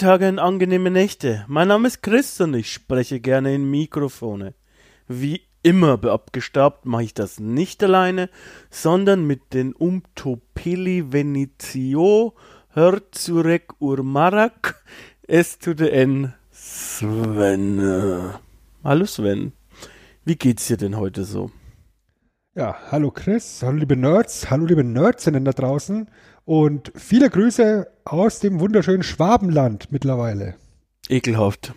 Tage und angenehme Nächte. Mein Name ist Chris und ich spreche gerne in Mikrofone. Wie immer beabgestaubt mache ich das nicht alleine, sondern mit den Umtopeli Venitio Herzurek Urmarak S to the N Sven. Hallo Sven. Wie geht's dir denn heute so? Ja, hallo Chris, hallo liebe Nerds, hallo liebe Nerdsinnen da draußen und viele Grüße aus dem wunderschönen Schwabenland mittlerweile. Ekelhaft.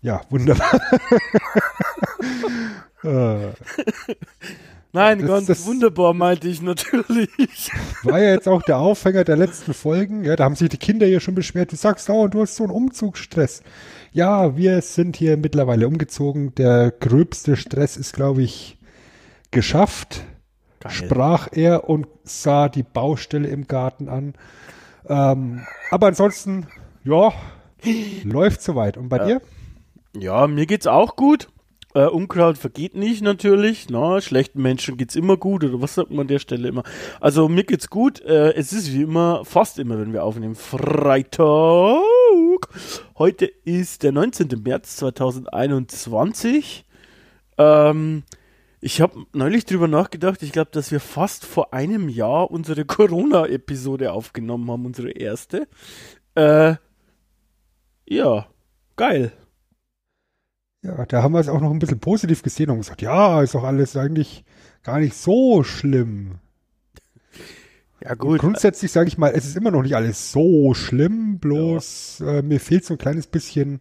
Ja, wunderbar. Äh. Nein, das, ganz das wunderbar meinte ich natürlich. War ja jetzt auch der Aufhänger der letzten Folgen. Ja, da haben sich die Kinder ja schon beschwert. Du sagst, oh, du hast so einen Umzugsstress. Ja, wir sind hier mittlerweile umgezogen. Der gröbste Stress ist, glaube ich, geschafft. Geil. Sprach er und sah die Baustelle im Garten an. Ähm, aber ansonsten, ja, läuft soweit. Und bei ja. dir? Ja, mir geht's auch gut. Äh, Unkraut vergeht nicht natürlich. Na, schlechten Menschen geht's immer gut. Oder was sagt man an der Stelle immer? Also mir geht's gut. Äh, es ist wie immer, fast immer, wenn wir aufnehmen, Freitag. Heute ist der 19. März 2021. Ähm, ich habe neulich drüber nachgedacht, ich glaube, dass wir fast vor einem Jahr unsere Corona-Episode aufgenommen haben, unsere erste. Äh, ja, geil. Ja, da haben wir es auch noch ein bisschen positiv gesehen und gesagt, ja, ist doch alles eigentlich gar nicht so schlimm. Ja, gut. Und grundsätzlich sage ich mal, es ist immer noch nicht alles so schlimm, bloß ja. äh, mir fehlt so ein kleines bisschen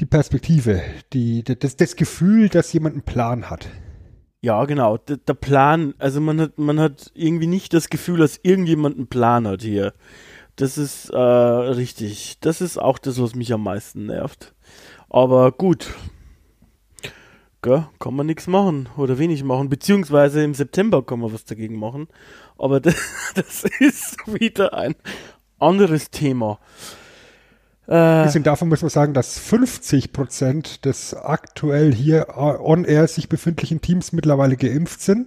die Perspektive, die, das, das Gefühl, dass jemand einen Plan hat. Ja, genau. Der, der, Plan, also man hat, man hat irgendwie nicht das Gefühl, dass irgendjemand einen Plan hat hier. Das ist äh, richtig. Das ist auch das, was mich am meisten nervt. Aber gut. Gell, kann man nichts machen oder wenig machen. Beziehungsweise im September kann man was dagegen machen. Aber das, das ist wieder ein anderes Thema. Äh, bisschen davon muss man sagen, dass 50 Prozent des aktuell hier on-air sich befindlichen Teams mittlerweile geimpft sind.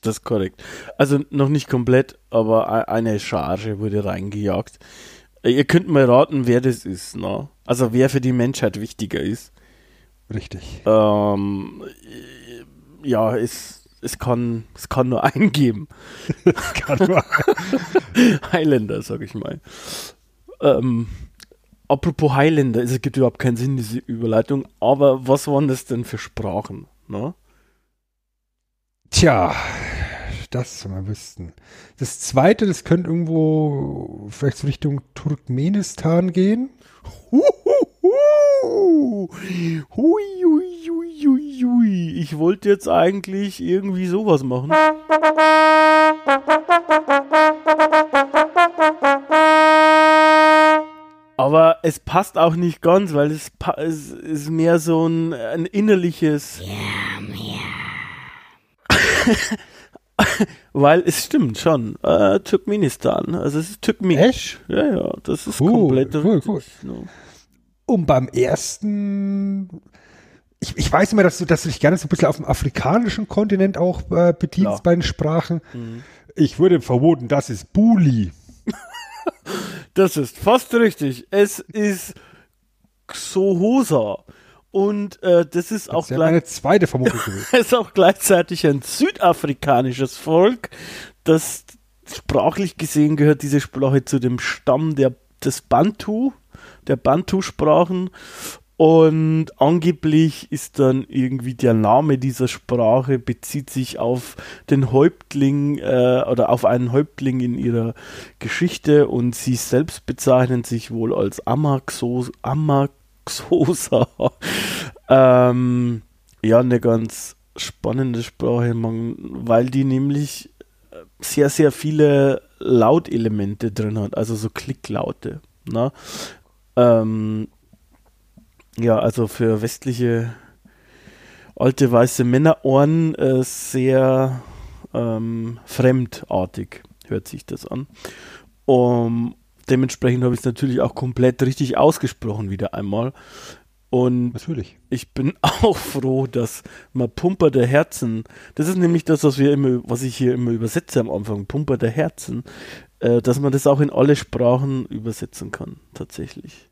Das ist korrekt. Also noch nicht komplett, aber eine Charge wurde reingejagt. Ihr könnt mal raten, wer das ist, ne? Also wer für die Menschheit wichtiger ist. Richtig. Ähm, ja, es, es, kann, es kann nur einen geben. kann nur Highlander, sag ich mal. Ähm, apropos Highlander, es gibt überhaupt keinen Sinn, diese Überleitung, aber was waren das denn für Sprachen? Ne? Tja, das wir wüssten. Das zweite, das könnte irgendwo vielleicht so Richtung Turkmenistan gehen. Hui, hui, hui, hui, hui. Ich wollte jetzt eigentlich irgendwie sowas machen. Aber es passt auch nicht ganz, weil es, es ist mehr so ein, ein innerliches. Ja, ja. weil es stimmt schon. Äh, Turkmenistan. Also es ist Turkmenisch. Ja, ja, das ist cool, komplett. Cool, cool. No. Und beim ersten ich, ich weiß immer, dass du, dass du dich gerne so ein bisschen auf dem afrikanischen Kontinent auch äh, bedienst Klar. bei den Sprachen. Mhm. Ich würde vermuten, das ist Buli. Das ist fast richtig. Es ist Xohosa. Und äh, das ist das auch ist eine zweite Vermutung ist auch gleichzeitig ein südafrikanisches Volk, das sprachlich gesehen gehört diese Sprache zu dem Stamm der, des Bantu, der Bantu-Sprachen. Und angeblich ist dann irgendwie der Name dieser Sprache bezieht sich auf den Häuptling äh, oder auf einen Häuptling in ihrer Geschichte und sie selbst bezeichnen sich wohl als Amaxos, Amaxosa. ähm, ja, eine ganz spannende Sprache, weil die nämlich sehr, sehr viele Lautelemente drin hat, also so Klicklaute. Ne? Ähm, ja, also für westliche alte weiße Männerohren äh, sehr ähm, fremdartig hört sich das an. Um, dementsprechend habe ich es natürlich auch komplett richtig ausgesprochen wieder einmal. Und Natürlich. ich bin auch froh, dass man Pumper der Herzen, das ist nämlich das, was wir immer, was ich hier immer übersetze am Anfang, Pumper der Herzen, äh, dass man das auch in alle Sprachen übersetzen kann, tatsächlich.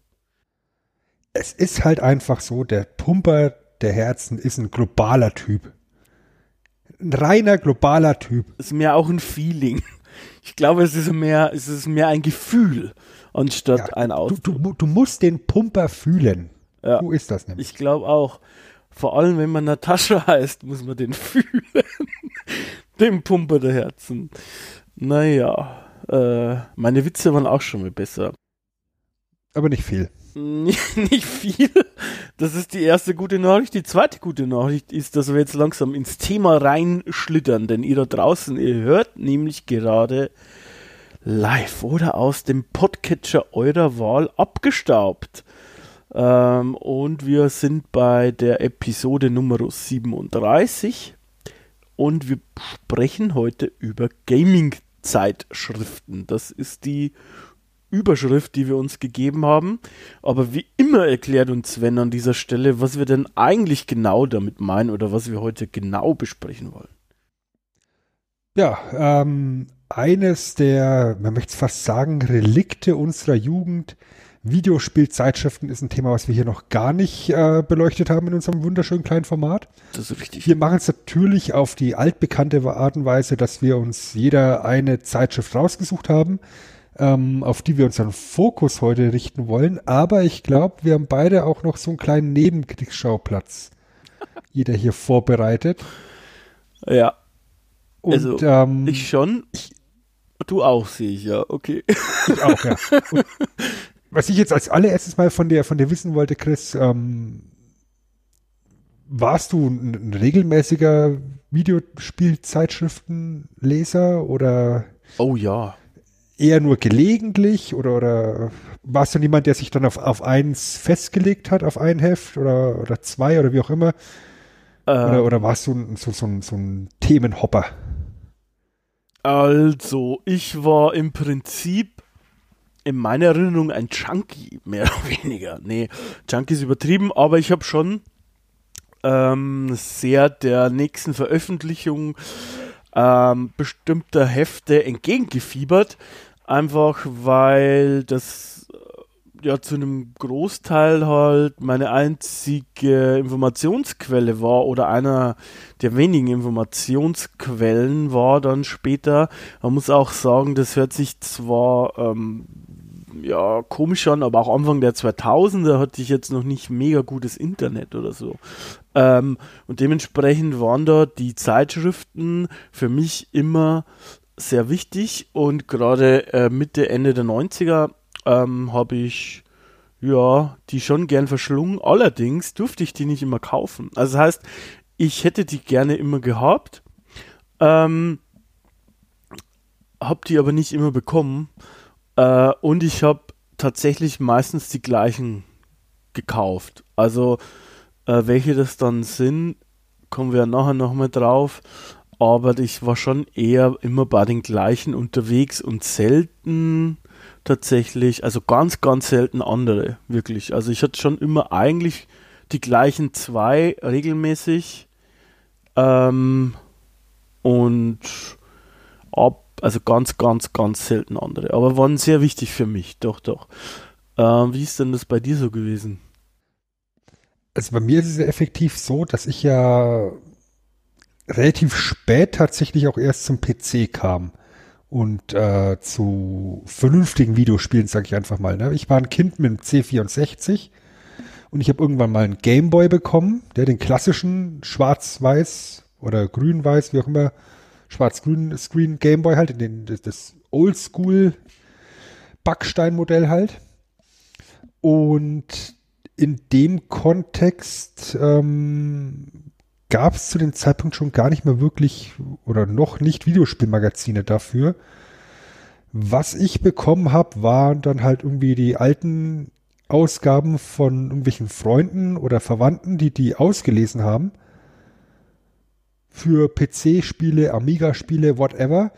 Es ist halt einfach so, der Pumper der Herzen ist ein globaler Typ. Ein reiner globaler Typ. ist mehr auch ein Feeling. Ich glaube, es ist mehr, es ist mehr ein Gefühl anstatt Ja, ein Du, Ausdruck. du, du musst den Pumper fühlen. Ja. So ist das nämlich. Ich glaube auch. Vor allem, wenn man Natascha heißt, muss man den fühlen. den Pumper der Herzen. Naja, äh, meine Witze waren auch schon mal besser. Aber nicht viel. Nicht, viel. Das ist die erste gute Nachricht. Die zweite gute Nachricht ist, dass wir jetzt langsam ins Thema reinschlittern, denn ihr da draußen, ihr hört nämlich gerade live oder aus dem Podcatcher eurer Wahl abgestaubt. Ähm, und wir sind bei der Episode Nummer 37 und wir sprechen heute über Gaming-Zeitschriften. Das ist die Überschrift, die wir uns gegeben haben. Aber wie immer erklärt uns Sven an dieser Stelle, was wir denn eigentlich genau damit meinen oder was wir heute genau besprechen wollen. Ja, ähm, eines der, man möchte es fast sagen, Relikte unserer Jugend. Videospielzeitschriften ist ein Thema, was wir hier noch gar nicht äh, beleuchtet haben in unserem wunderschönen kleinen Format. Das ist richtig. Wir machen es natürlich auf die altbekannte Art und Weise, dass wir uns jeder eine Zeitschrift rausgesucht haben, ähm, auf die wir unseren Fokus heute richten wollen. Aber ich glaube, wir haben beide auch noch so einen kleinen Nebenkriegsschauplatz. Jeder hier vorbereitet. Ja, Und Also, ähm, ich schon. Du auch, sehe ich, ja, okay. Ich auch, ja. Und was ich jetzt als allererstes mal von dir, von dir wissen wollte, Chris, ähm, warst du ein, ein regelmäßiger Videospielzeitschriftenleser oder Oh ja. Eher nur gelegentlich oder, oder warst du jemand, der sich dann auf, auf eins festgelegt hat, auf ein Heft oder, oder zwei oder wie auch immer? Oder, Äh, oder warst du so, so, ein- so ein Themenhopper? also, ich war im Prinzip in meiner Erinnerung ein Junkie, mehr oder weniger. Nee, Junkie ist übertrieben, aber ich habe schon ähm, sehr der nächsten Veröffentlichung ähm, bestimmter Hefte entgegengefiebert. Einfach weil das äh, ja zu einem Großteil halt meine einzige Informationsquelle war oder einer der wenigen Informationsquellen war dann später. Man muss auch sagen, das hört sich zwar ähm, ja komisch an, aber auch Anfang der 2000er hatte ich jetzt noch nicht mega gutes Internet oder so. Ähm, und dementsprechend waren da die Zeitschriften für mich immer sehr wichtig und gerade äh, Mitte, Ende der 90er ähm, habe ich ja die schon gern verschlungen. Allerdings durfte ich die nicht immer kaufen. Also das heißt, ich hätte die gerne immer gehabt, ähm, habe die aber nicht immer bekommen äh, und ich habe tatsächlich meistens die gleichen gekauft. Also äh, welche das dann sind, kommen wir nachher nochmal drauf. Aber ich war schon eher immer bei den gleichen unterwegs und selten tatsächlich, also ganz, ganz selten andere, wirklich. Also ich hatte schon immer eigentlich die gleichen zwei regelmäßig. Ähm, und ab, also ganz, ganz, ganz selten andere. Aber waren sehr wichtig für mich, doch, doch. Ähm, wie ist denn das bei dir so gewesen? Also bei mir ist es effektiv so, dass ich ja relativ spät tatsächlich auch erst zum PC kam und äh, zu vernünftigen Videospielen, sage ich einfach mal. Ne? Ich war ein Kind mit einem C64 und ich habe irgendwann mal einen Gameboy bekommen, der den klassischen Schwarz-Weiß oder Grün-Weiß, wie auch immer, Schwarz-Grün Screen Gameboy halt, den, das, das Oldschool Backstein-Modell halt. Und in dem Kontext ähm, gab es zu dem Zeitpunkt schon gar nicht mehr wirklich oder noch nicht Videospielmagazine dafür. Was ich bekommen habe, waren dann halt irgendwie die alten Ausgaben von irgendwelchen Freunden oder Verwandten, die die ausgelesen haben. Für PC-Spiele, Amiga-Spiele, whatever.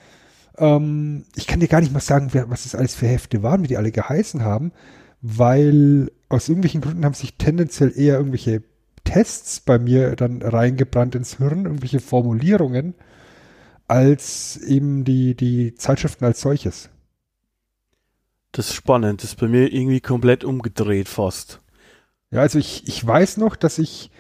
Ähm, ich kann dir gar nicht mal sagen, wer, was das alles für Hefte waren, wie die alle geheißen haben, weil aus irgendwelchen Gründen haben sich tendenziell eher irgendwelche Tests bei mir dann reingebrannt ins Hirn, irgendwelche Formulierungen, als eben die, die Zeitschriften als solches. Das ist spannend. Das ist bei mir irgendwie komplett umgedreht fast. Ja, also ich, ich weiß noch, dass ich,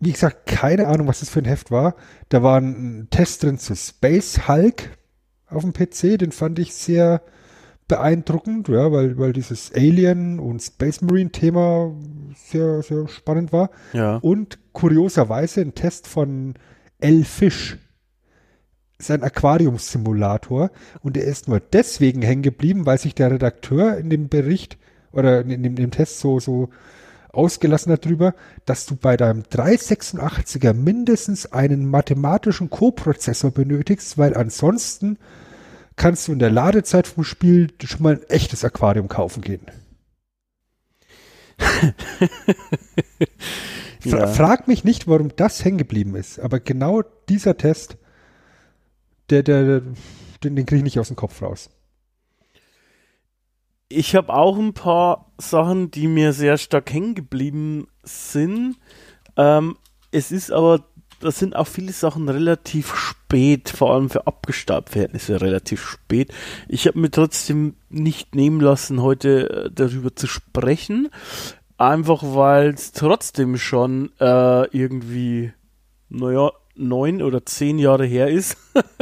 wie gesagt, keine Ahnung, was das für ein Heft war. Da war ein Test drin zu Space Hulk auf dem PC, den fand ich sehr beeindruckend, ja, weil, weil dieses Alien und Space Marine Thema sehr, sehr spannend war. Ja. Und kurioserweise ein Test von L. Fish. Sein Aquariumssimulator. Und er ist nur deswegen hängen geblieben, weil sich der Redakteur in dem Bericht oder in dem, in dem Test so, so ausgelassen hat drüber, dass du bei deinem 386er mindestens einen mathematischen Koprozessor benötigst, weil ansonsten kannst du in der Ladezeit vom Spiel schon mal ein echtes Aquarium kaufen gehen. Fra Ja. Frag mich nicht, warum das hängen geblieben ist, aber genau dieser Test, der, der, den, den kriege ich nicht aus dem Kopf raus. Ich habe auch ein paar Sachen, die mir sehr stark hängen geblieben sind. Ähm, es ist aber, das sind auch viele Sachen relativ spät, vor allem für Abgestaubt-Verhältnisse relativ spät. Ich habe mir trotzdem nicht nehmen lassen, heute äh, darüber zu sprechen. Einfach weil es trotzdem schon äh, irgendwie, naja, neun oder zehn Jahre her ist.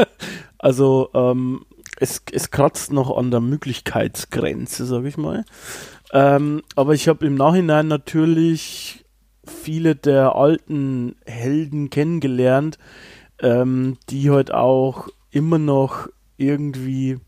also ähm, es, es kratzt noch an der Möglichkeitsgrenze, sag ich mal. Ähm, aber ich habe im Nachhinein natürlich viele der alten Helden kennengelernt, ähm, die heute auch immer noch irgendwie,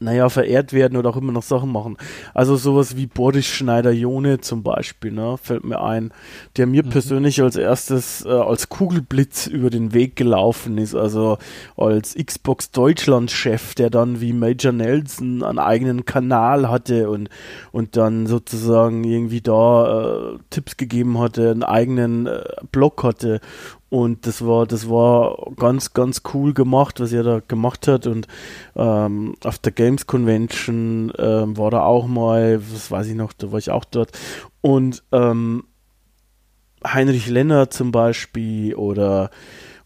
naja, verehrt werden oder auch immer noch Sachen machen. Also sowas wie Boris Schneider-Jone zum Beispiel, ne, fällt mir ein, der mir persönlich als erstes äh, als Kugelblitz über den Weg gelaufen ist, also als Xbox Deutschland-Chef, der dann wie Major Nelson einen eigenen Kanal hatte und, und dann sozusagen irgendwie da äh, Tipps gegeben hatte, einen eigenen äh, Blog hatte und das war, das war ganz, ganz cool gemacht, was er da gemacht hat. Und ähm, auf der Games Convention ähm, war da auch mal, was weiß ich noch, da war ich auch dort. Und ähm, Heinrich Lenner zum Beispiel oder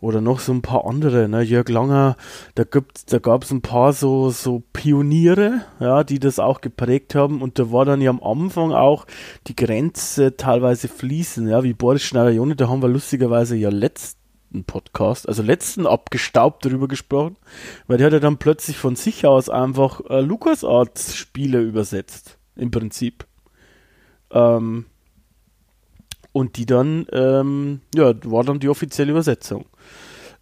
oder noch so ein paar andere, ne? Jörg Langer, da da gab's ein paar so, so Pioniere, ja, die das auch geprägt haben und da war dann ja am Anfang auch die Grenze teilweise fließen, ja, wie Boris Schneider-Jone, da haben wir lustigerweise ja letzten Podcast, also letzten abgestaubt darüber gesprochen, weil der hat ja dann plötzlich von sich aus einfach äh, LucasArts Spiele übersetzt, im Prinzip. Ähm, und die dann, ähm, ja, war dann die offizielle Übersetzung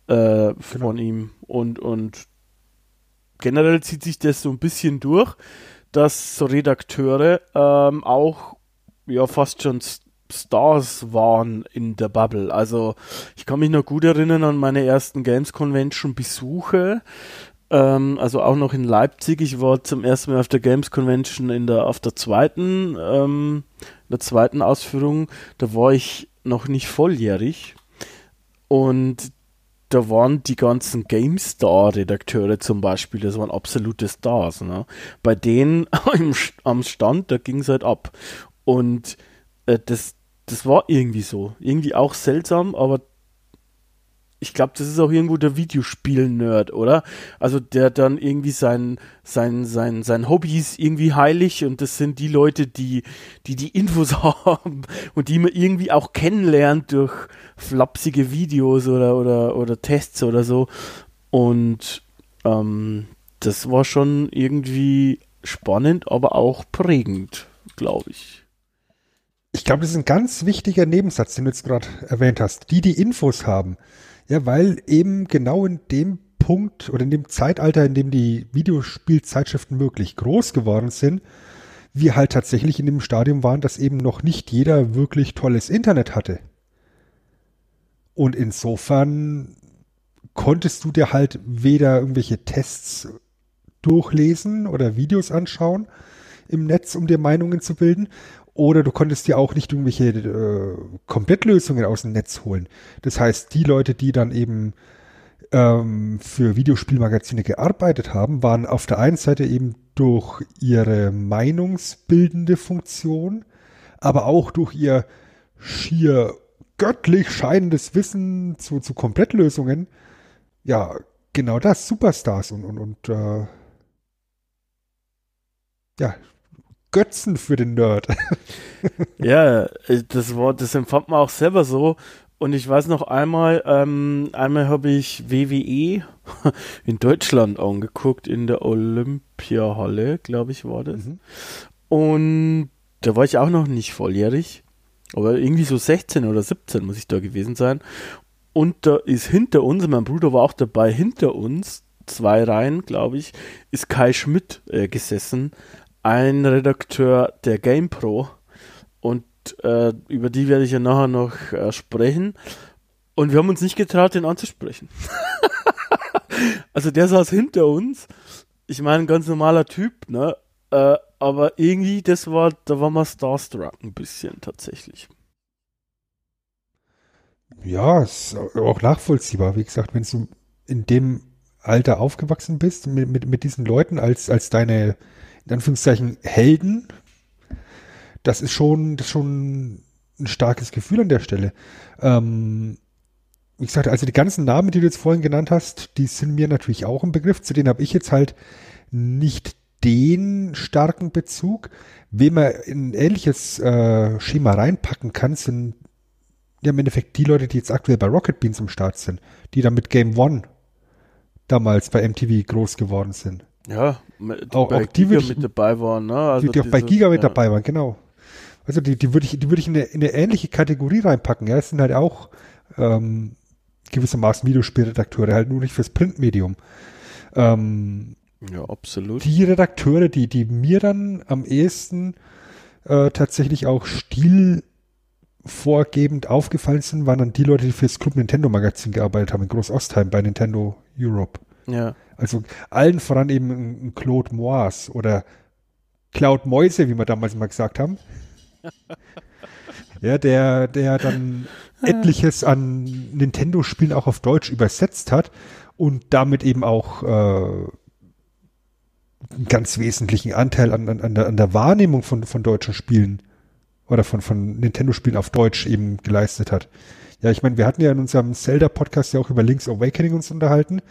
äh, von ihm. Und, und generell zieht sich das so ein bisschen durch, dass so Redakteure ähm, auch ja fast schon Stars waren in der Bubble. Also ich kann mich noch gut erinnern an meine ersten Games Convention Besuche. Ähm, also auch noch in Leipzig. Ich war zum ersten Mal auf der Games Convention in der auf der zweiten ähm, der zweiten Ausführung. Da war ich noch nicht volljährig und da waren die ganzen GameStar-Redakteure zum Beispiel, das waren absolute Stars. Ne? Bei denen am Stand, da ging es halt ab. Und äh, das, das war irgendwie so. Irgendwie auch seltsam, aber ich glaube, das ist auch irgendwo der Videospiel-Nerd, oder? Also der dann irgendwie sein, sein, sein, sein Hobby ist irgendwie heilig und das sind die Leute, die, die die Infos haben und die man irgendwie auch kennenlernt durch flapsige Videos oder, oder, oder Tests oder so. Und ähm, das war schon irgendwie spannend, aber auch prägend, glaube ich. Ich glaube, das ist ein ganz wichtiger Nebensatz, den du jetzt gerade erwähnt hast. Die, die Infos haben. Ja, weil eben genau in dem Punkt oder in dem Zeitalter, in dem die Videospielzeitschriften wirklich groß geworden sind, wir halt tatsächlich in dem Stadium waren, dass eben noch nicht jeder wirklich tolles Internet hatte. Und insofern konntest du dir halt weder irgendwelche Tests durchlesen oder Videos anschauen. im Netz, um dir Meinungen zu bilden. Oder du konntest dir auch nicht irgendwelche äh, Komplettlösungen aus dem Netz holen. Das heißt, die Leute, die dann eben ähm, für Videospielmagazine gearbeitet haben, waren auf der einen Seite eben durch ihre meinungsbildende Funktion, aber auch durch ihr schier göttlich scheinendes Wissen zu, zu Komplettlösungen, ja, genau das, Superstars und, und, und äh, ja, Götzen für den Nerd. ja, äh, das Wort, das empfand man auch selber so. Und ich weiß noch einmal, ähm, einmal habe ich WWE in Deutschland angeguckt, in der Olympiahalle, glaube ich, war das. Mhm. Und da war ich auch noch nicht volljährig, aber irgendwie so 16 oder 17 muss ich da gewesen sein. Und da ist hinter uns, mein Bruder war auch dabei, hinter uns, zwei Reihen, glaube ich, ist Kai Schmidt äh, gesessen, ein Redakteur der GamePro. Und äh, über die werde ich ja nachher noch äh, sprechen. Und wir haben uns nicht getraut, den anzusprechen. also der saß hinter uns. Ich meine, ein ganz normaler Typ, ne? Äh, aber irgendwie, das war, da war man starstruck ein bisschen tatsächlich. Ja, ist auch nachvollziehbar. Wie gesagt, wenn du in dem Alter aufgewachsen bist, mit, mit, mit diesen Leuten als, als deine, in Anführungszeichen, Helden, das ist schon, das ist schon ein starkes Gefühl an der Stelle. Ähm, wie gesagt, also die ganzen Namen, die du jetzt vorhin genannt hast, die sind mir natürlich auch ein Begriff. Zu denen habe ich jetzt halt nicht den starken Bezug. Wem man in ein ähnliches äh, Schema reinpacken kann, sind ja im Endeffekt die Leute, die jetzt aktuell bei Rocket Beans im Start sind, die dann mit Game One damals bei MTV groß geworden sind. Ja, auch, auch die Giga mit dabei waren, ne? Also die, die auch bei Giga mit ja. dabei waren, genau. Also die, die würde ich, die würde ich in eine, in eine ähnliche Kategorie reinpacken. Ja, es sind halt auch ähm, gewissermaßen Videospielredakteure, halt nur nicht fürs Printmedium. Ähm, ja, absolut. Die Redakteure, die, die mir dann am ehesten äh, tatsächlich auch stilvorgebend aufgefallen sind, waren dann die Leute, die fürs Club Nintendo Magazin gearbeitet haben in Groß-Ostheim bei Nintendo Europe. Ja. Also allen voran eben ein Claude Moise oder Cloud Mäuse, wie wir damals mal gesagt haben. ja, der, der dann etliches an Nintendo-Spielen auch auf Deutsch übersetzt hat und damit eben auch äh, einen ganz wesentlichen Anteil an, an, der, an der Wahrnehmung von, von deutschen Spielen oder von, von Nintendo-Spielen auf Deutsch eben geleistet hat. Ja, ich meine, wir hatten ja in unserem Zelda-Podcast ja auch über Link's Awakening uns unterhalten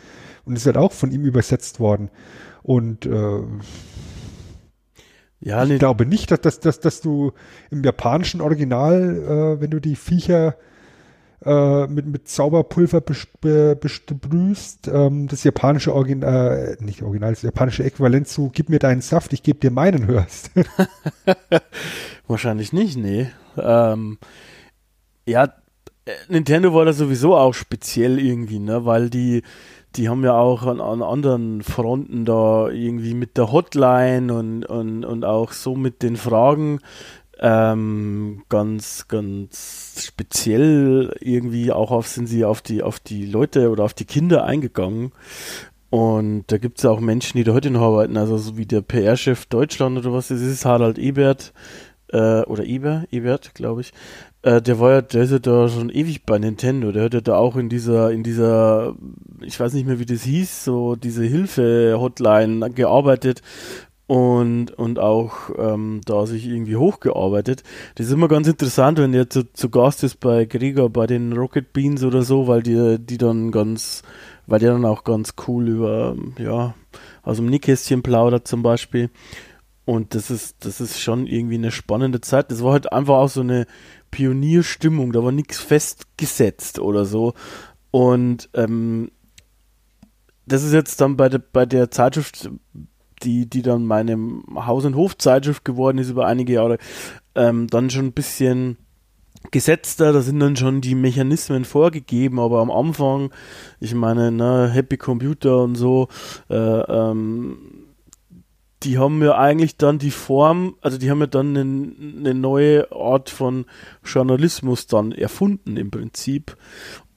und es wird auch von ihm übersetzt worden. Und äh, ja, ich nee. glaube nicht, dass, dass, dass, dass du im japanischen Original, äh, wenn du die Viecher äh, mit, mit Zauberpulver besprühst, ähm, das japanische Original, äh, nicht Original, das japanische Äquivalent zu gib mir deinen Saft, ich gebe dir meinen hörst. Wahrscheinlich nicht, nee. Ähm, ja, äh, Nintendo war da sowieso auch speziell irgendwie, ne, weil die die haben ja auch an, an anderen Fronten da irgendwie mit der Hotline und, und, und auch so mit den Fragen ähm, ganz, ganz speziell irgendwie auch auf sind sie auf die, auf die Leute oder auf die Kinder eingegangen. Und da gibt es ja auch Menschen, die da heute noch arbeiten, also so wie der PR-Chef Deutschland oder was das ist, Harald Ebert, äh, oder Eber, Ebert, glaube ich, äh, der war ja, der ist ja da schon ewig bei Nintendo. Der hat ja da auch in dieser, in dieser, ich weiß nicht mehr, wie das hieß, so diese Hilfe-Hotline gearbeitet und, und auch ähm, da sich irgendwie hochgearbeitet. Das ist immer ganz interessant, wenn der zu, zu Gast ist bei Gregor, bei den Rocket Beans oder so, weil die, die dann ganz, weil der dann auch ganz cool über, ja, aus dem Nickkästchen plaudert zum Beispiel. Und das ist, das ist schon irgendwie eine spannende Zeit. Das war halt einfach auch so eine Pionierstimmung, da war nichts festgesetzt oder so. Und ähm, das ist jetzt dann bei der, bei der Zeitschrift, die, die dann meine Haus- und Hofzeitschrift geworden ist über einige Jahre, ähm, dann schon ein bisschen gesetzter, da sind dann schon die Mechanismen vorgegeben, aber am Anfang, ich meine, ne, Happy Computer und so, äh, ähm, die haben ja eigentlich dann die Form, also die haben ja dann eine, eine neue Art von Journalismus dann erfunden im Prinzip.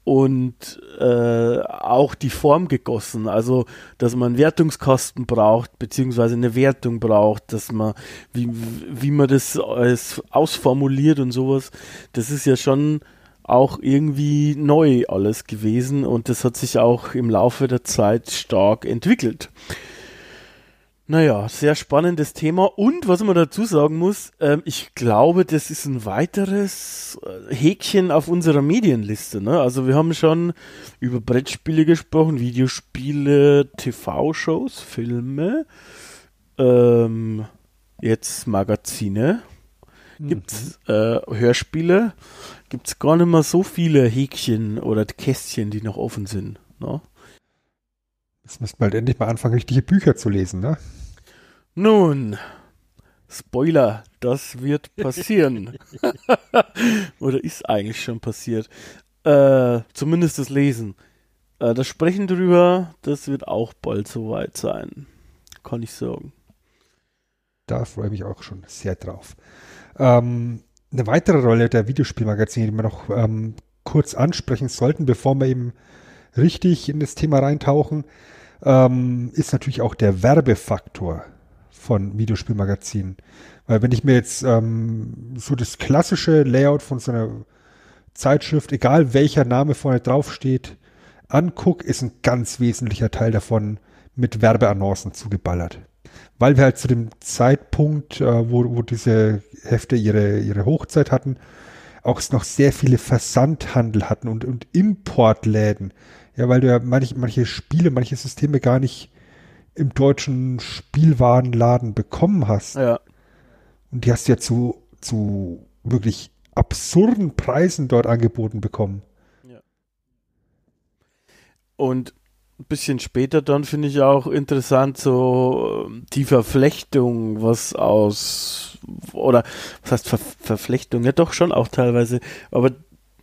und äh, auch die Form gegossen. Also, dass man einen Wertungskasten braucht, beziehungsweise eine Wertung braucht, dass man, wie, wie man das alles ausformuliert und sowas, das ist ja schon auch irgendwie neu alles gewesen und das hat sich auch im Laufe der Zeit stark entwickelt. Naja, sehr spannendes Thema. Und was man dazu sagen muss, ähm, ich glaube, das ist ein weiteres äh, Häkchen auf unserer Medienliste. Ne? Also wir haben schon über Brettspiele gesprochen, Videospiele, TV-Shows, Filme, ähm, jetzt Magazine, mhm. gibt's äh, Hörspiele, gibt's gar nicht mehr so viele Häkchen oder Kästchen, die noch offen sind. Ne? Jetzt müssten wir halt endlich mal anfangen, richtige Bücher zu lesen, ne? Nun, Spoiler, das wird passieren. Oder ist eigentlich schon passiert. Äh, zumindest das Lesen. Äh, das Sprechen drüber, das wird auch bald soweit sein. Kann ich sagen. Da freue ich mich auch schon sehr drauf. Ähm, eine weitere Rolle der Videospielmagazine, die wir noch ähm, kurz ansprechen sollten, bevor wir eben richtig in das Thema reintauchen, ähm, ist natürlich auch der Werbefaktor von Videospielmagazinen. Weil wenn ich mir jetzt ähm, so das klassische Layout von so einer Zeitschrift, egal welcher Name vorne draufsteht, angucke, ist ein ganz wesentlicher Teil davon mit Werbeannoncen zugeballert. Weil wir halt zu dem Zeitpunkt, äh, wo, wo diese Hefte ihre, ihre Hochzeit hatten, auch noch sehr viele Versandhandel hatten und, und Importläden. Ja, weil du ja manche, manche Spiele, manche Systeme gar nicht im deutschen Spielwarenladen bekommen hast. Ja. Und die hast du ja zu, zu wirklich absurden Preisen dort angeboten bekommen. Ja. Und ein bisschen später dann finde ich auch interessant so ähm, die Verflechtung, was aus oder was heißt Ver Verflechtung, ja doch schon auch teilweise, aber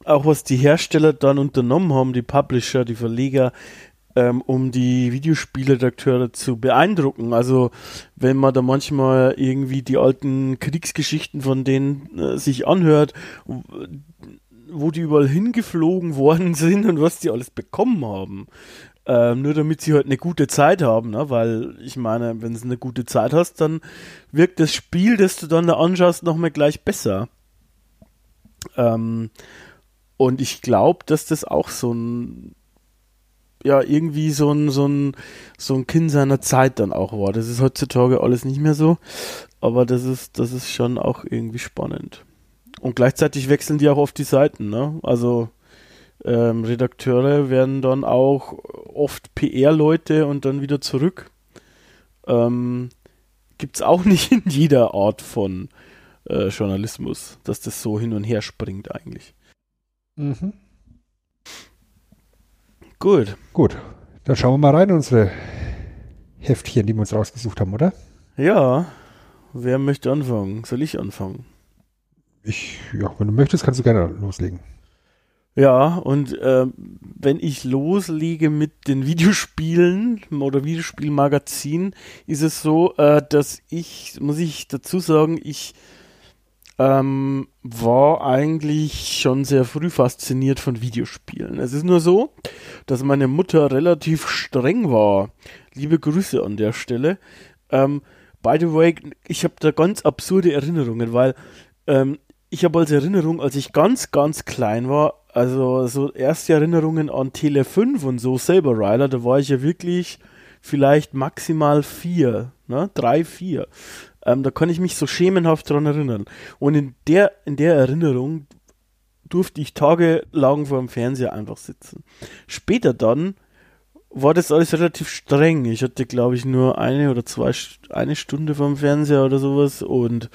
auch was die Hersteller dann unternommen haben, die Publisher, die Verleger, ähm, um die Videospielredakteure zu beeindrucken. Also wenn man da manchmal irgendwie die alten Kriegsgeschichten von denen äh, sich anhört, wo die überall hingeflogen worden sind und was die alles bekommen haben. Ähm, nur damit sie halt eine gute Zeit haben, ne? weil ich meine, wenn du eine gute Zeit hast, dann wirkt das Spiel, das du dann da anschaust, nochmal gleich besser. Ähm, und ich glaube, dass das auch so ein ja irgendwie so ein, so ein, so ein Kind seiner Zeit dann auch war. Das ist heutzutage alles nicht mehr so, aber das ist, das ist schon auch irgendwie spannend. Und gleichzeitig wechseln die auch auf die Seiten, ne? Also ähm, Redakteure werden dann auch oft PR-Leute und dann wieder zurück. Ähm, Gibt es auch nicht in jeder Art von äh, Journalismus, dass das so hin und her springt eigentlich. Mhm. Gut. Gut. Dann schauen wir mal rein in unsere Heftchen, die wir uns rausgesucht haben, oder? Ja. Wer möchte anfangen? Soll ich anfangen? Ich, ja, wenn du möchtest, kannst du gerne loslegen. Ja, und äh, wenn ich loslege mit den Videospielen oder Videospielmagazin, ist es so, äh, dass ich, muss ich dazu sagen, ich ähm, war eigentlich schon sehr früh fasziniert von Videospielen. Es ist nur so, dass meine Mutter relativ streng war. Liebe Grüße an der Stelle. Ähm, by the way, ich habe da ganz absurde Erinnerungen, weil ähm, ich habe als Erinnerung, als ich ganz, ganz klein war, also so erste Erinnerungen an Tele 5 und so, Saber Rider, da war ich ja wirklich vielleicht maximal vier, ne? drei, vier. Ähm, da kann ich mich so schemenhaft dran erinnern. Und in der, in der Erinnerung durfte ich tagelang vor dem Fernseher einfach sitzen. Später dann war das alles relativ streng. Ich hatte, glaube ich, nur eine oder zwei, eine Stunde vor dem Fernseher oder sowas und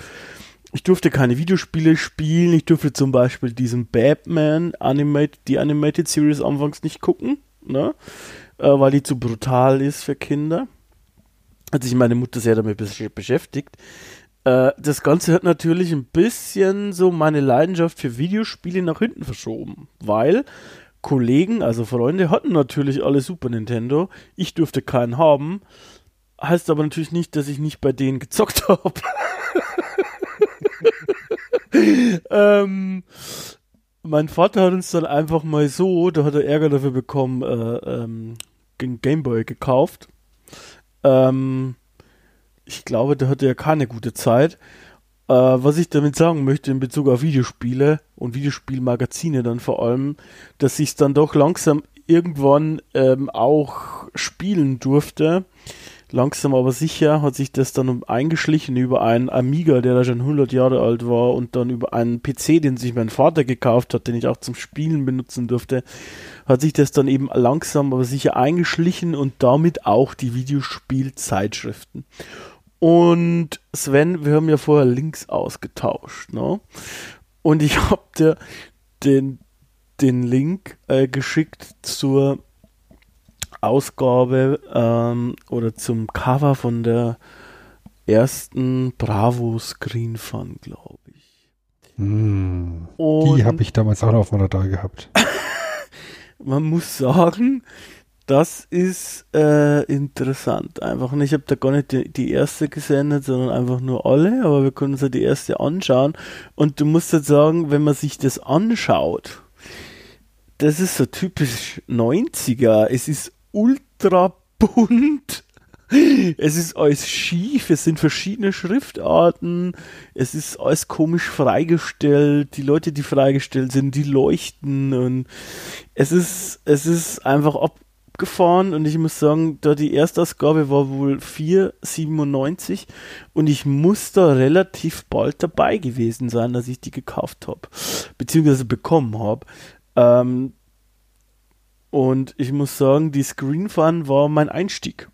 ich durfte keine Videospiele spielen. Ich durfte zum Beispiel diesen Batman Animated, die Animated Series anfangs nicht gucken, ne? Äh, weil die zu brutal ist für Kinder hat sich meine Mutter sehr damit beschäftigt. Äh, das Ganze hat natürlich ein bisschen so meine Leidenschaft für Videospiele nach hinten verschoben, weil Kollegen, also Freunde, hatten natürlich alle Super Nintendo. Ich durfte keinen haben. Heißt aber natürlich nicht, dass ich nicht bei denen gezockt habe. ähm, mein Vater hat uns dann einfach mal so, da hat er Ärger dafür bekommen, äh, ähm, Gameboy gekauft. Ähm, ich glaube, da hatte er keine gute Zeit. Äh, was ich damit sagen möchte in Bezug auf Videospiele und Videospielmagazine dann vor allem, dass ich es dann doch langsam irgendwann ähm, auch spielen durfte. Langsam aber sicher hat sich das dann eingeschlichen über einen Amiga, der da schon 100 Jahre alt war und dann über einen PC, den sich mein Vater gekauft hat, den ich auch zum Spielen benutzen durfte, hat sich das dann eben langsam aber sicher eingeschlichen und damit auch die Videospielzeitschriften. Und Sven, wir haben ja vorher Links ausgetauscht, ne? Und ich habe dir den, den Link äh, geschickt zur Ausgabe ähm, oder zum Cover von der ersten Bravo Screen Fun, glaube ich. Mm, die habe ich damals auch noch auf meiner da gehabt. man muss sagen, das ist äh, interessant. Einfach, und ich habe da gar nicht die, die, erste gesendet, sondern einfach nur alle, aber wir können uns ja die erste anschauen. Und du musst jetzt sagen, wenn man sich das anschaut, das ist so typisch 90er. Es ist ultra bunt. Es ist alles schief, es sind verschiedene Schriftarten, es ist alles komisch freigestellt, die Leute, die freigestellt sind, die leuchten und es ist, es ist einfach ab, gefahren und ich muss sagen, da die Erstausgabe war wohl 4,97 und ich muss da relativ bald dabei gewesen sein, dass ich die gekauft habe, beziehungsweise bekommen habe. Ähm, und ich muss sagen, die Screen Fun war mein Einstieg.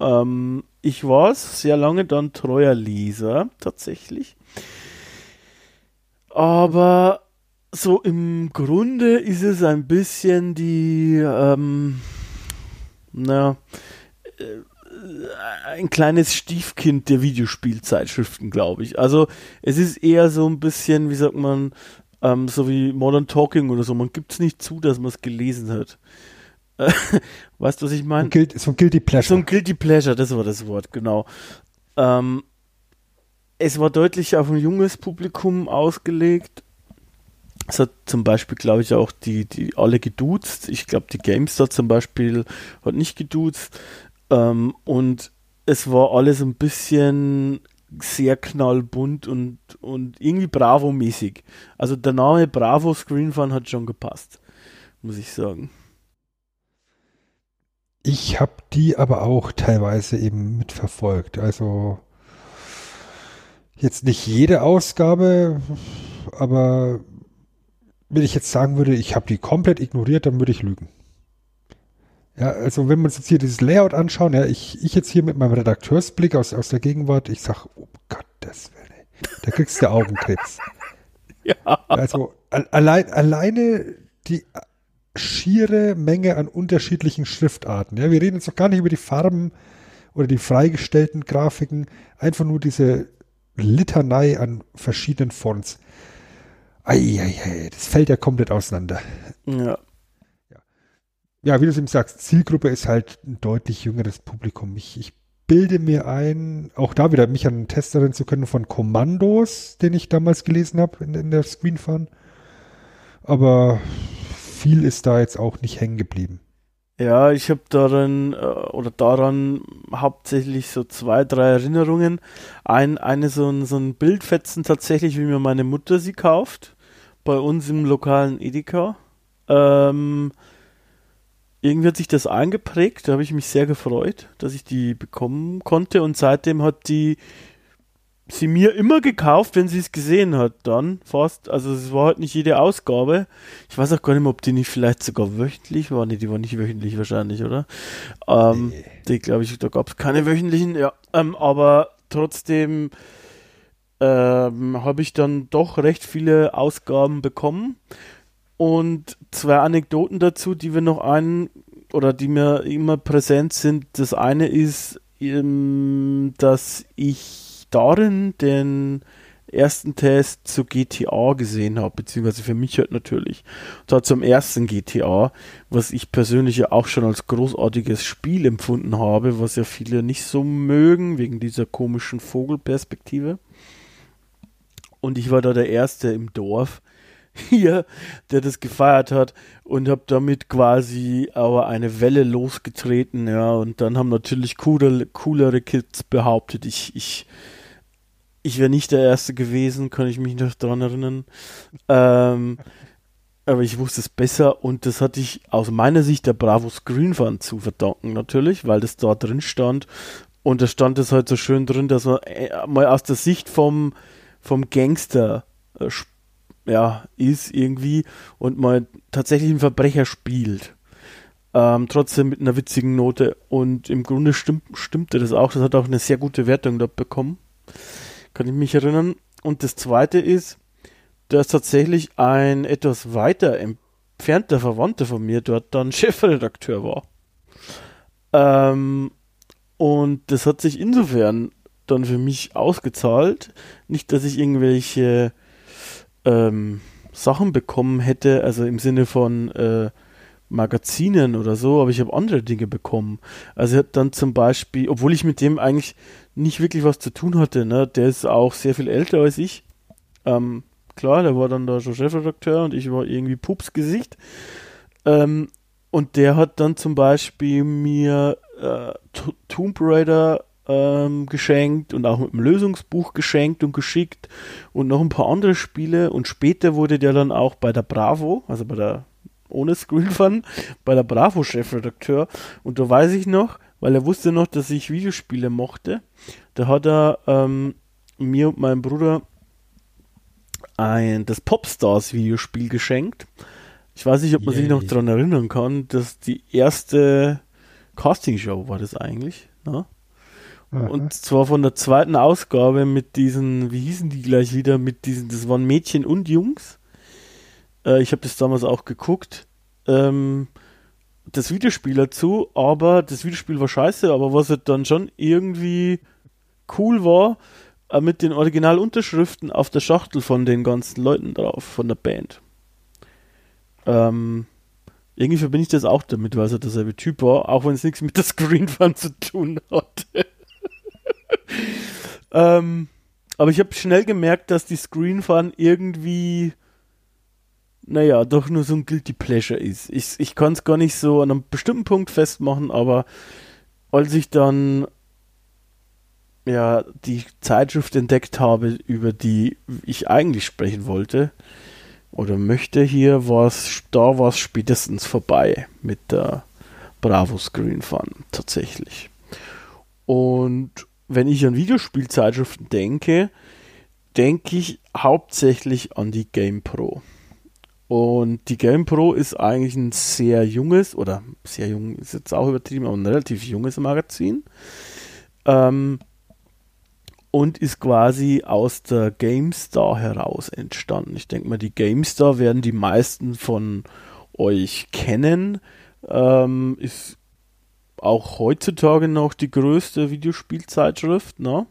Ähm, ich war sehr lange dann treuer Leser, tatsächlich. Aber so im Grunde ist es ein bisschen die, ähm, na, äh, ein kleines Stiefkind der Videospielzeitschriften, glaube ich. Also es ist eher so ein bisschen, wie sagt man, ähm, so wie Modern Talking oder so. Man gibt es nicht zu, dass man es gelesen hat. weißt du, was ich meine? So ein Guilty Pleasure. So ein Guilty Pleasure, das war das Wort, genau. Ähm, es war deutlich auf ein junges Publikum ausgelegt es hat zum Beispiel, glaube ich, auch die, die alle geduzt. Ich glaube, die GameStar zum Beispiel hat nicht geduzt. Ähm, und es war alles ein bisschen sehr knallbunt und, und irgendwie Bravo-mäßig. Also der Name Bravo Screen Fun hat schon gepasst, muss ich sagen. Ich habe die aber auch teilweise eben mitverfolgt. Also jetzt nicht jede Ausgabe, aber wenn ich jetzt sagen würde, ich habe die komplett ignoriert, dann würde ich lügen. Ja, also wenn wir uns jetzt hier dieses Layout anschauen, ja, ich, ich jetzt hier mit meinem Redakteursblick aus, aus der Gegenwart, ich sag, oh Gottes Willen, da kriegst du Augenkrebs. ja. Also allein, alleine die schiere Menge an unterschiedlichen Schriftarten. Ja, wir reden jetzt doch gar nicht über die Farben oder die freigestellten Grafiken, einfach nur diese Litanei an verschiedenen Fonts. Eieiei, das fällt ja komplett auseinander. Ja. Ja, wie du es eben sagst, Zielgruppe ist halt ein deutlich jüngeres Publikum. Ich, ich bilde mir ein, auch da wieder mich an einen Test erinnern zu können von Kommandos, den ich damals gelesen habe in, in der Screenfun. Aber viel ist da jetzt auch nicht hängen geblieben. Ja, ich habe daran äh, oder daran hauptsächlich so zwei, drei Erinnerungen. Ein, eine so ein, so ein Bildfetzen tatsächlich, wie mir meine Mutter sie kauft, bei uns im lokalen Edeka. Ähm, irgendwie hat sich das eingeprägt, da habe ich mich sehr gefreut, dass ich die bekommen konnte und seitdem hat die sie mir immer gekauft, wenn sie es gesehen hat, dann fast. Also es war halt nicht jede Ausgabe. Ich weiß auch gar nicht mehr, ob die nicht vielleicht sogar wöchentlich war. Nee, die war nicht wöchentlich wahrscheinlich, oder? Ähm, nee. Die glaube ich, da gab es keine wöchentlichen, ja. Ähm, aber trotzdem ähm, habe ich dann doch recht viele Ausgaben bekommen. Und zwei Anekdoten dazu, die wir noch ein oder die mir immer präsent sind. Das eine ist, ähm, dass ich darin den ersten Test zu GTA gesehen habe, beziehungsweise für mich halt natürlich. Und zwar zum ersten GTA, was ich persönlich ja auch schon als großartiges Spiel empfunden habe, was ja viele nicht so mögen, wegen dieser komischen Vogelperspektive. Und ich war da der Erste im Dorf. Hier, der das gefeiert hat und habe damit quasi aber eine Welle losgetreten, ja, und dann haben natürlich coolere, coolere Kids behauptet, ich, ich, ich wäre nicht der Erste gewesen, kann ich mich noch dran erinnern. Ähm, aber ich wusste es besser und das hatte ich aus meiner Sicht der Bravo Screen Fun zu verdanken, natürlich, weil das da drin stand. Und da stand es halt so schön drin, dass man äh, mal aus der Sicht vom, vom Gangster äh, ja, ist irgendwie und mal tatsächlich einen Verbrecher spielt. Ähm, trotzdem mit einer witzigen Note. Und im Grunde stimmt, stimmte das auch. Das hat auch eine sehr gute Wertung dort bekommen. Kann ich mich erinnern. Und das zweite ist, dass tatsächlich ein etwas weiter entfernter Verwandter von mir dort dann Chefredakteur war. Ähm, und das hat sich insofern dann für mich ausgezahlt. Nicht, dass ich irgendwelche ähm, Sachen bekommen hätte, also im Sinne von äh, Magazinen oder so, aber ich habe andere Dinge bekommen. Also hat dann zum Beispiel, obwohl ich mit dem eigentlich nicht wirklich was zu tun hatte, ne, der ist auch sehr viel älter als ich. Ähm, klar, der war dann da schon Chefredakteur und ich war irgendwie Pupsgesicht. Ähm, und der hat dann zum Beispiel mir äh, Tomb Raider ähm, geschenkt und auch mit einem Lösungsbuch geschenkt und geschickt und noch ein paar andere Spiele. Und später wurde der dann auch bei der Bravo, also bei der ohne Screen Fun, bei der Bravo Chefredakteur. Und da weiß ich noch, weil er wusste noch, dass ich Videospiele mochte, da hat er ähm, mir und meinem Bruder ein das Popstars Videospiel geschenkt. Ich weiß nicht, ob man Yay. sich noch daran erinnern kann, dass die erste Castingshow war das eigentlich. Und zwar von der zweiten Ausgabe mit diesen, wie hießen die gleich wieder, mit diesen, das waren Mädchen und Jungs. Äh, ich habe das damals auch geguckt. Ähm, das Videospiel dazu, aber das Videospiel war scheiße, aber was halt dann schon irgendwie cool war, äh, mit den Originalunterschriften auf der Schachtel von den ganzen Leuten drauf, von der Band. Ähm, irgendwie verbinde ich das auch damit, weil es halt derselbe Typ war, auch wenn es nichts mit der Screen Fun zu tun hatte. Ähm, aber ich habe schnell gemerkt, dass die Screen Fun irgendwie, naja, doch nur so ein Guilty Pleasure ist. Ich, ich kann es gar nicht so an einem bestimmten Punkt festmachen, aber als ich dann ja die Zeitschrift entdeckt habe, über die ich eigentlich sprechen wollte oder möchte hier, war's, da war es spätestens vorbei mit der Bravo Screen Fun tatsächlich. Und wenn ich an Videospielzeitschriften denke, denke ich hauptsächlich an die Game Pro. Und die Game Pro ist eigentlich ein sehr junges, oder sehr jung ist jetzt auch übertrieben, aber ein relativ junges Magazin. Ähm, und ist quasi aus der GameStar heraus entstanden. Ich denke mal, die GameStar werden die meisten von euch kennen. Ähm, ist auch heutzutage noch die größte Videospielzeitschrift, ne?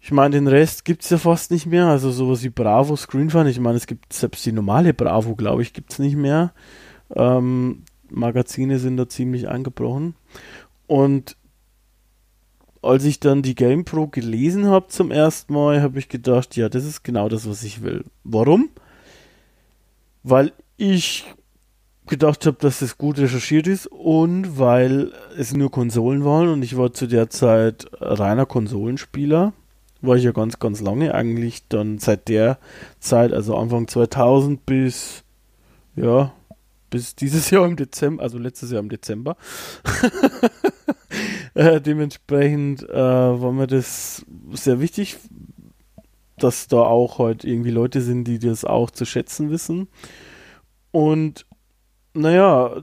Ich meine, den Rest gibt es ja fast nicht mehr. Also sowas wie Bravo, Screenfun. Ich meine, es gibt selbst die normale Bravo, glaube ich, gibt es nicht mehr. Ähm, Magazine sind da ziemlich eingebrochen. Und als ich dann die GamePro gelesen habe zum ersten Mal, habe ich gedacht, ja, das ist genau das, was ich will. Warum? Weil ich gedacht habe, dass das gut recherchiert ist und weil es nur Konsolen waren und ich war zu der Zeit reiner Konsolenspieler. War ich ja ganz, ganz lange eigentlich dann seit der Zeit, also Anfang 2000 bis, ja, bis dieses Jahr im Dezember, also letztes Jahr im Dezember. äh, dementsprechend äh, war mir das sehr wichtig, dass da auch heute irgendwie Leute sind, die das auch zu schätzen wissen. Und naja,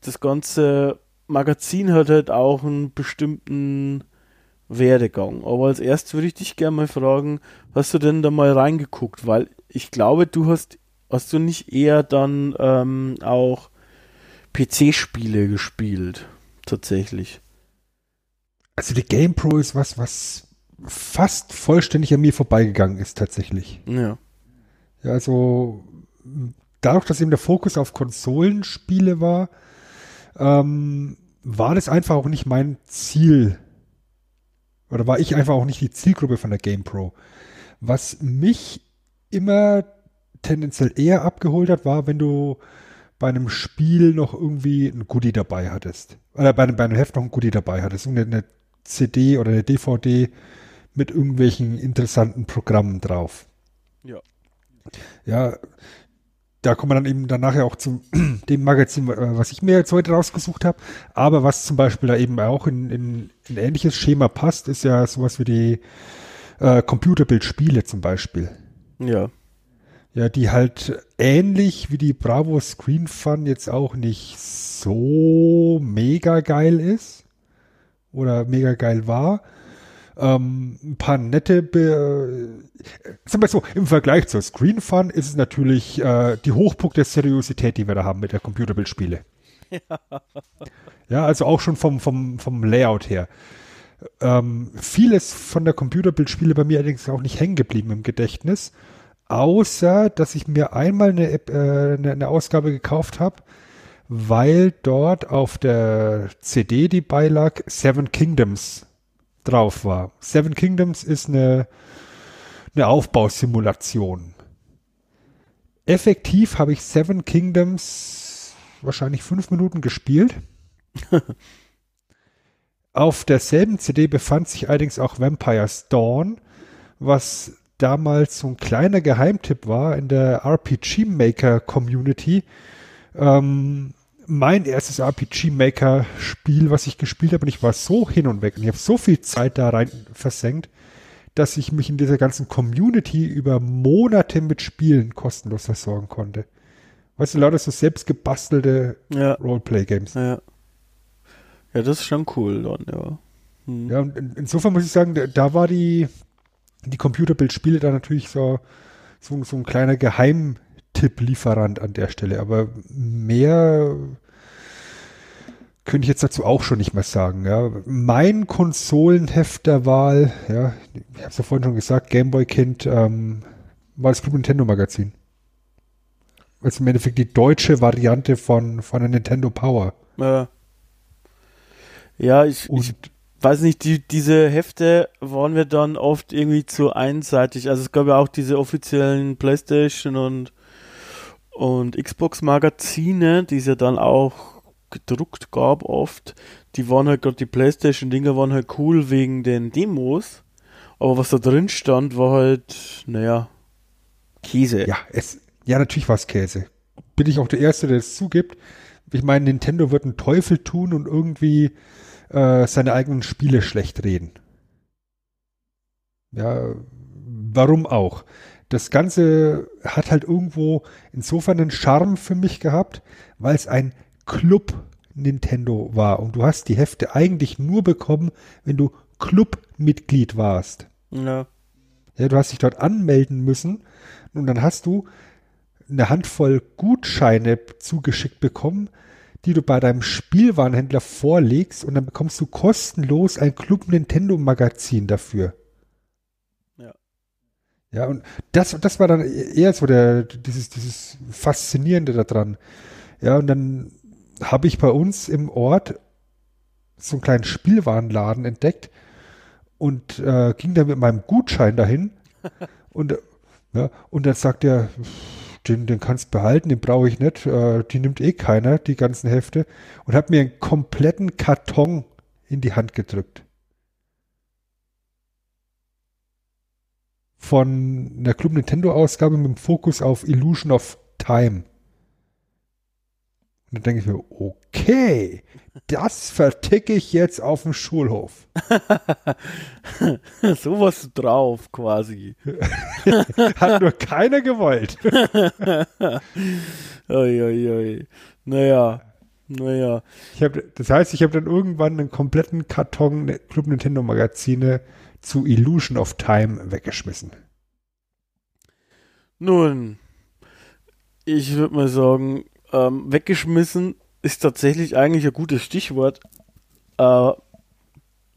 das ganze Magazin hat halt auch einen bestimmten Werdegang. Aber als erstes würde ich dich gerne mal fragen, hast du denn da mal reingeguckt? Weil ich glaube, du hast, hast du nicht eher dann ähm, auch PC-Spiele gespielt, tatsächlich. Also die Game Pro ist was, was fast vollständig an mir vorbeigegangen ist, tatsächlich. Ja. Ja, also dadurch, dass eben der Fokus auf Konsolenspiele war, ähm, war das einfach auch nicht mein Ziel. Oder war ich einfach auch nicht die Zielgruppe von der Game Pro. Was mich immer tendenziell eher abgeholt hat, war, wenn du bei einem Spiel noch irgendwie ein Goodie dabei hattest. Oder bei einem, bei einem Heft noch ein Goodie dabei hattest. Eine CD oder eine DVD mit irgendwelchen interessanten Programmen drauf. Ja. Ja, da kommen wir dann eben dann nachher auch zu dem Magazin, äh, was ich mir jetzt heute rausgesucht habe. Aber was zum Beispiel da eben auch in, in, in ähnliches Schema passt, ist ja sowas wie die äh, Computerbildspiele zum Beispiel. Ja. Ja, die halt ähnlich wie die Bravo Screen Fun jetzt auch nicht so mega geil ist oder mega geil war. Ähm, ein paar nette, Be äh, sagen wir so, im Vergleich zur Screen Fun ist es natürlich äh, die Hochpunkt der Seriosität, die wir da haben mit der Computerbildspiele. Ja. ja, also auch schon vom, vom, vom Layout her. Ähm, vieles von der Computerbildspiele bei mir allerdings auch nicht hängen geblieben im Gedächtnis, außer dass ich mir einmal eine, äh, eine, eine Ausgabe gekauft habe, weil dort auf der CD, die beilag, Seven Kingdoms drauf war. Seven Kingdoms ist eine, eine Aufbausimulation. Effektiv habe ich Seven Kingdoms wahrscheinlich fünf Minuten gespielt. Auf derselben CD befand sich allerdings auch Vampire's Dawn, was damals so ein kleiner Geheimtipp war in der RPG Maker Community. Ähm, mein erstes RPG Maker Spiel, was ich gespielt habe, und ich war so hin und weg und ich habe so viel Zeit da rein versenkt, dass ich mich in dieser ganzen Community über Monate mit Spielen kostenlos versorgen konnte. Weißt du, lauter so selbst gebastelte Ja. Roleplay-Games. Ja. Ja, das ist schon cool dann, ja. Hm. Ja, und in, insofern muss ich sagen, da, da war die, die Computerbildspiele da natürlich so, so, so ein kleiner Geheimtipp-Lieferant an der Stelle. Aber mehr könnte ich jetzt dazu auch schon nicht mehr sagen. Ja. Mein Konsolenheft der Wahl, ja, ich habe es ja vorhin schon gesagt, Gameboy-Kind, ähm, war das Club Nintendo Magazin. Also im Endeffekt die deutsche Variante von, von der Nintendo Power. Ja. Ja, ich, Und ich weiß nicht, die, diese Hefte waren wir dann oft irgendwie zu einseitig. Also es gab ja auch diese offiziellen PlayStation und, und Xbox Magazine, die es ja dann auch gedruckt gab oft. Die waren halt gerade die PlayStation Dinger waren halt cool wegen den Demos. Aber was da drin stand, war halt, naja, Käse. Ja, es, ja, natürlich war es Käse. Bin ich auch der Erste, der es zugibt. Ich meine, Nintendo wird einen Teufel tun und irgendwie äh, seine eigenen Spiele schlecht reden. Ja, warum auch? Das Ganze hat halt irgendwo insofern einen Charme für mich gehabt, weil es ein Club Nintendo war. Und du hast die Hefte eigentlich nur bekommen, wenn du Clubmitglied warst. Ja. Ja, du hast dich dort anmelden müssen und dann hast du eine Handvoll Gutscheine zugeschickt bekommen, die du bei deinem Spielwarenhändler vorlegst und dann bekommst du kostenlos ein Club Nintendo Magazin dafür. Ja. Und das, das war dann eher so der, dieses, dieses Faszinierende daran. Ja, und dann habe ich bei uns im Ort so einen kleinen Spielwarenladen entdeckt und äh, ging dann mit meinem Gutschein dahin und, ja, und dann sagt er, den, den kannst behalten, den brauche ich nicht, äh, die nimmt eh keiner, die ganzen Hefte und hat mir einen kompletten Karton in die Hand gedrückt. Von einer Club Nintendo Ausgabe mit dem Fokus auf Illusion of Time. Und dann denke ich mir, okay, das verticke ich jetzt auf dem Schulhof. Sowas drauf quasi. Hat nur keiner gewollt. Oi, oi, oi. Naja, naja. Ich hab, das heißt, ich habe dann irgendwann einen kompletten Karton Club Nintendo Magazine zu Illusion of Time weggeschmissen. Nun, ich würde mal sagen, ähm, weggeschmissen ist tatsächlich eigentlich ein gutes Stichwort äh,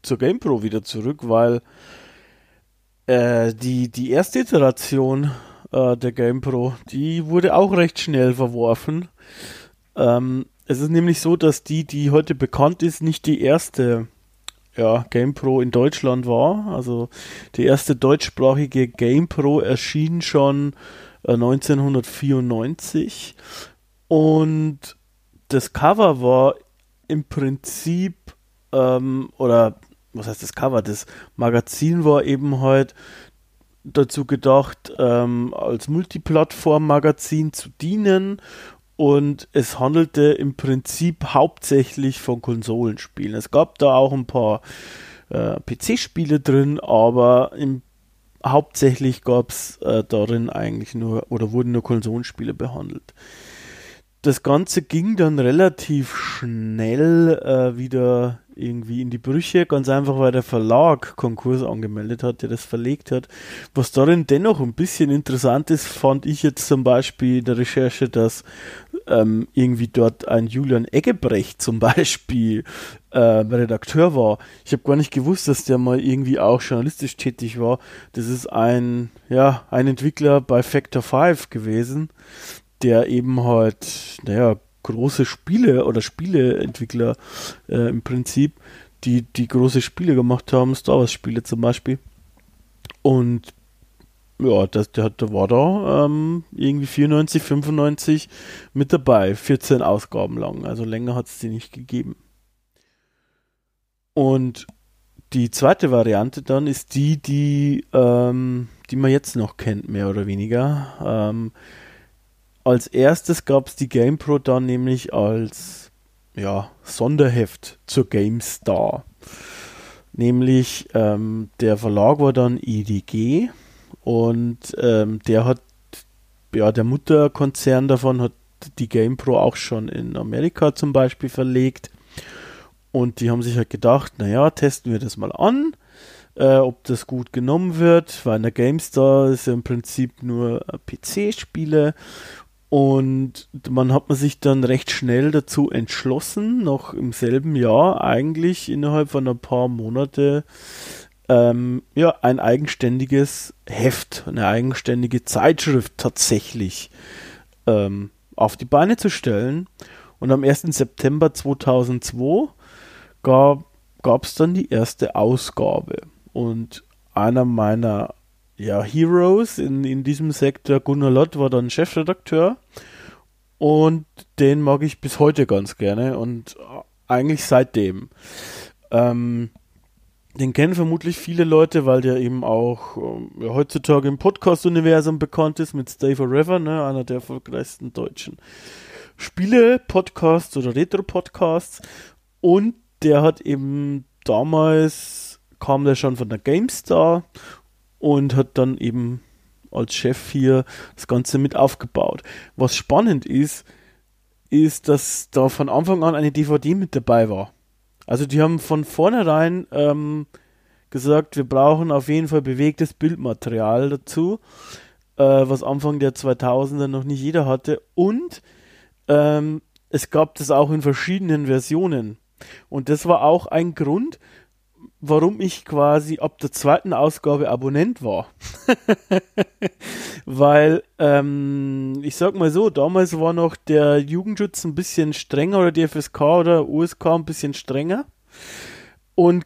zur GamePro wieder zurück, weil äh, die, die erste Iteration äh, der GamePro, die wurde auch recht schnell verworfen. Ähm, es ist nämlich so, dass die, die heute bekannt ist, nicht die erste ja, GamePro in Deutschland war. Also die erste deutschsprachige GamePro erschien schon äh, 1994 und das Cover war im Prinzip ähm, oder was heißt das Cover? Das Magazin war eben halt dazu gedacht, ähm, als Multiplattform-Magazin zu dienen und es handelte im Prinzip hauptsächlich von Konsolenspielen. Es gab da auch ein paar äh, PC-Spiele drin, aber im, hauptsächlich gab es äh, darin eigentlich nur oder wurden nur Konsolenspiele behandelt. Das Ganze ging dann relativ schnell äh, wieder irgendwie in die Brüche, ganz einfach, weil der Verlag Konkurs angemeldet hat, der das verlegt hat. Was darin dennoch ein bisschen interessant ist, fand ich jetzt zum Beispiel in der Recherche, dass ähm, irgendwie dort ein Julian Eggebrecht zum Beispiel äh, Redakteur war. Ich habe gar nicht gewusst, dass der mal irgendwie auch journalistisch tätig war. Das ist ein, ja, ein Entwickler bei Factor 5 gewesen, der eben halt, naja, große Spiele oder Spieleentwickler äh, im Prinzip, die, die große Spiele gemacht haben, Star Wars Spiele zum Beispiel. Und ja, das, der, der war da ähm, irgendwie 94, 95 mit dabei, 14 Ausgaben lang. Also länger hat es die nicht gegeben. Und die zweite Variante dann ist die, die, ähm, die man jetzt noch kennt, mehr oder weniger. Ähm, als erstes gab es die GamePro dann nämlich als ja, Sonderheft zur GameStar. Nämlich ähm, der Verlag war dann IDG und ähm, der hat, ja, der Mutterkonzern davon hat die GamePro auch schon in Amerika zum Beispiel verlegt. Und die haben sich halt gedacht, naja, testen wir das mal an, äh, ob das gut genommen wird, weil in der GameStar ist ja im Prinzip nur PC-Spiele und man hat man sich dann recht schnell dazu entschlossen, noch im selben Jahr eigentlich innerhalb von ein paar Monate ähm, ja, ein eigenständiges Heft, eine eigenständige Zeitschrift tatsächlich ähm, auf die Beine zu stellen. Und am 1. September 2002 gab es dann die erste Ausgabe. Und einer meiner ja, Heroes in, in diesem Sektor. Gunnar Lott war dann Chefredakteur und den mag ich bis heute ganz gerne und eigentlich seitdem. Ähm, den kennen vermutlich viele Leute, weil der eben auch ja, heutzutage im Podcast-Universum bekannt ist mit Stay Forever, ne, einer der erfolgreichsten deutschen Spiele-Podcasts oder Retro-Podcasts. Und der hat eben damals, kam der schon von der GameStar und hat dann eben als Chef hier das Ganze mit aufgebaut. Was spannend ist, ist, dass da von Anfang an eine DVD mit dabei war. Also die haben von vornherein ähm, gesagt, wir brauchen auf jeden Fall bewegtes Bildmaterial dazu, äh, was Anfang der 2000er noch nicht jeder hatte. Und ähm, es gab das auch in verschiedenen Versionen. Und das war auch ein Grund, warum ich quasi ab der zweiten Ausgabe Abonnent war. Weil, ähm, ich sag mal so, damals war noch der Jugendschutz ein bisschen strenger oder die FSK oder USK ein bisschen strenger. Und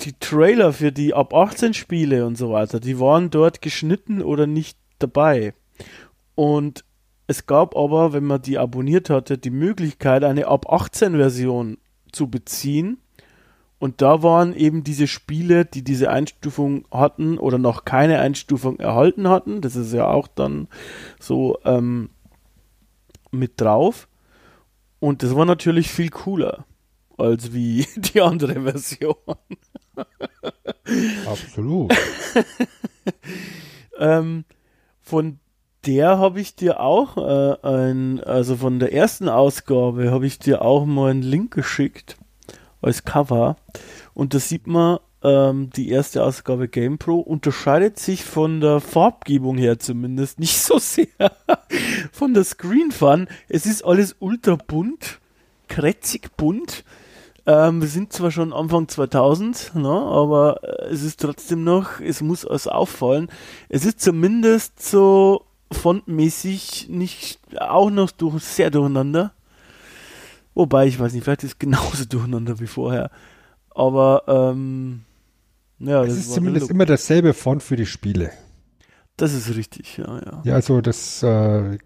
die Trailer für die ab 18 Spiele und so weiter, die waren dort geschnitten oder nicht dabei. Und es gab aber, wenn man die abonniert hatte, die Möglichkeit, eine ab 18 Version zu beziehen und da waren eben diese Spiele, die diese Einstufung hatten oder noch keine Einstufung erhalten hatten. Das ist ja auch dann so ähm, mit drauf. Und das war natürlich viel cooler als wie die andere Version. Absolut. ähm, von der habe ich dir auch äh, ein, also von der ersten Ausgabe habe ich dir auch mal einen Link geschickt als Cover. Und da sieht man, ähm, die erste Ausgabe GamePro unterscheidet sich von der Farbgebung her zumindest nicht so sehr von der Screen Fun. Es ist alles ultra bunt, krätzig bunt. Ähm, wir sind zwar schon Anfang 2000, ne, aber äh, es ist trotzdem noch, es muss alles auffallen. Es ist zumindest so fontmäßig nicht auch noch durch, sehr durcheinander. Wobei, ich weiß nicht, vielleicht ist es genauso durcheinander wie vorher. Aber ähm, ja, es ist zumindest immer dasselbe Font für die Spiele. Das ist richtig, ja, ja. Ja, also das äh,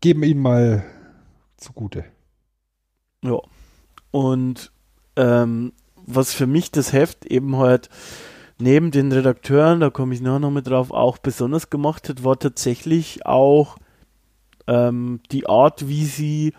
geben ihm mal zugute. Ja. Und ähm, was für mich das Heft eben halt neben den Redakteuren, da komme ich nachher noch mit drauf, auch besonders gemacht hat, war tatsächlich auch ähm, die Art, wie sie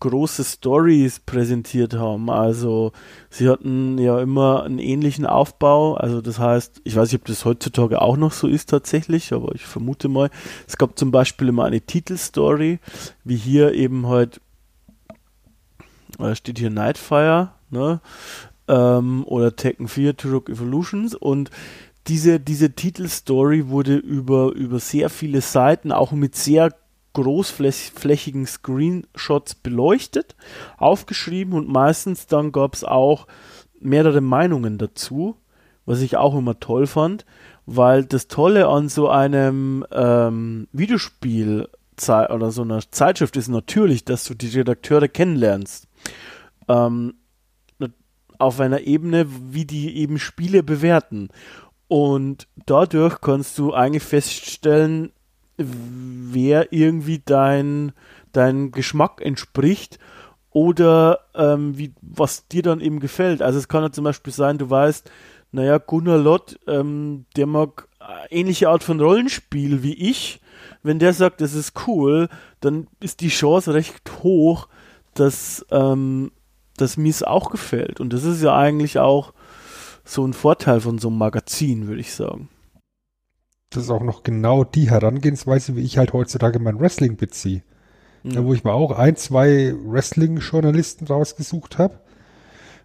große Stories präsentiert haben. Also sie hatten ja immer einen ähnlichen Aufbau. Also das heißt, ich weiß nicht, ob das heutzutage auch noch so ist tatsächlich, aber ich vermute mal, es gab zum Beispiel immer eine Titelstory, wie hier eben halt, da steht hier Nightfire, ne? Ähm, oder Tekken 4 Turok Evolutions und diese, diese Titelstory wurde über, über sehr viele Seiten, auch mit sehr großflächigen Screenshots beleuchtet, aufgeschrieben und meistens dann gab es auch mehrere Meinungen dazu, was ich auch immer toll fand, weil das Tolle an so einem ähm, Videospiel oder so einer Zeitschrift ist natürlich, dass du die Redakteure kennenlernst. Ähm, auf einer Ebene, wie die eben Spiele bewerten. Und dadurch kannst du eigentlich feststellen, wer irgendwie dein, dein Geschmack entspricht oder ähm, wie, was dir dann eben gefällt. Also es kann ja zum Beispiel sein, du weißt, naja, Gunnar Lott, ähm, der mag ähnliche Art von Rollenspiel wie ich. Wenn der sagt, das ist cool, dann ist die Chance recht hoch, dass, ähm, dass mir es auch gefällt. Und das ist ja eigentlich auch so ein Vorteil von so einem Magazin, würde ich sagen das ist auch noch genau die Herangehensweise, wie ich halt heutzutage mein Wrestling beziehe. Mhm. Ja, wo ich mir auch ein, zwei Wrestling-Journalisten rausgesucht habe,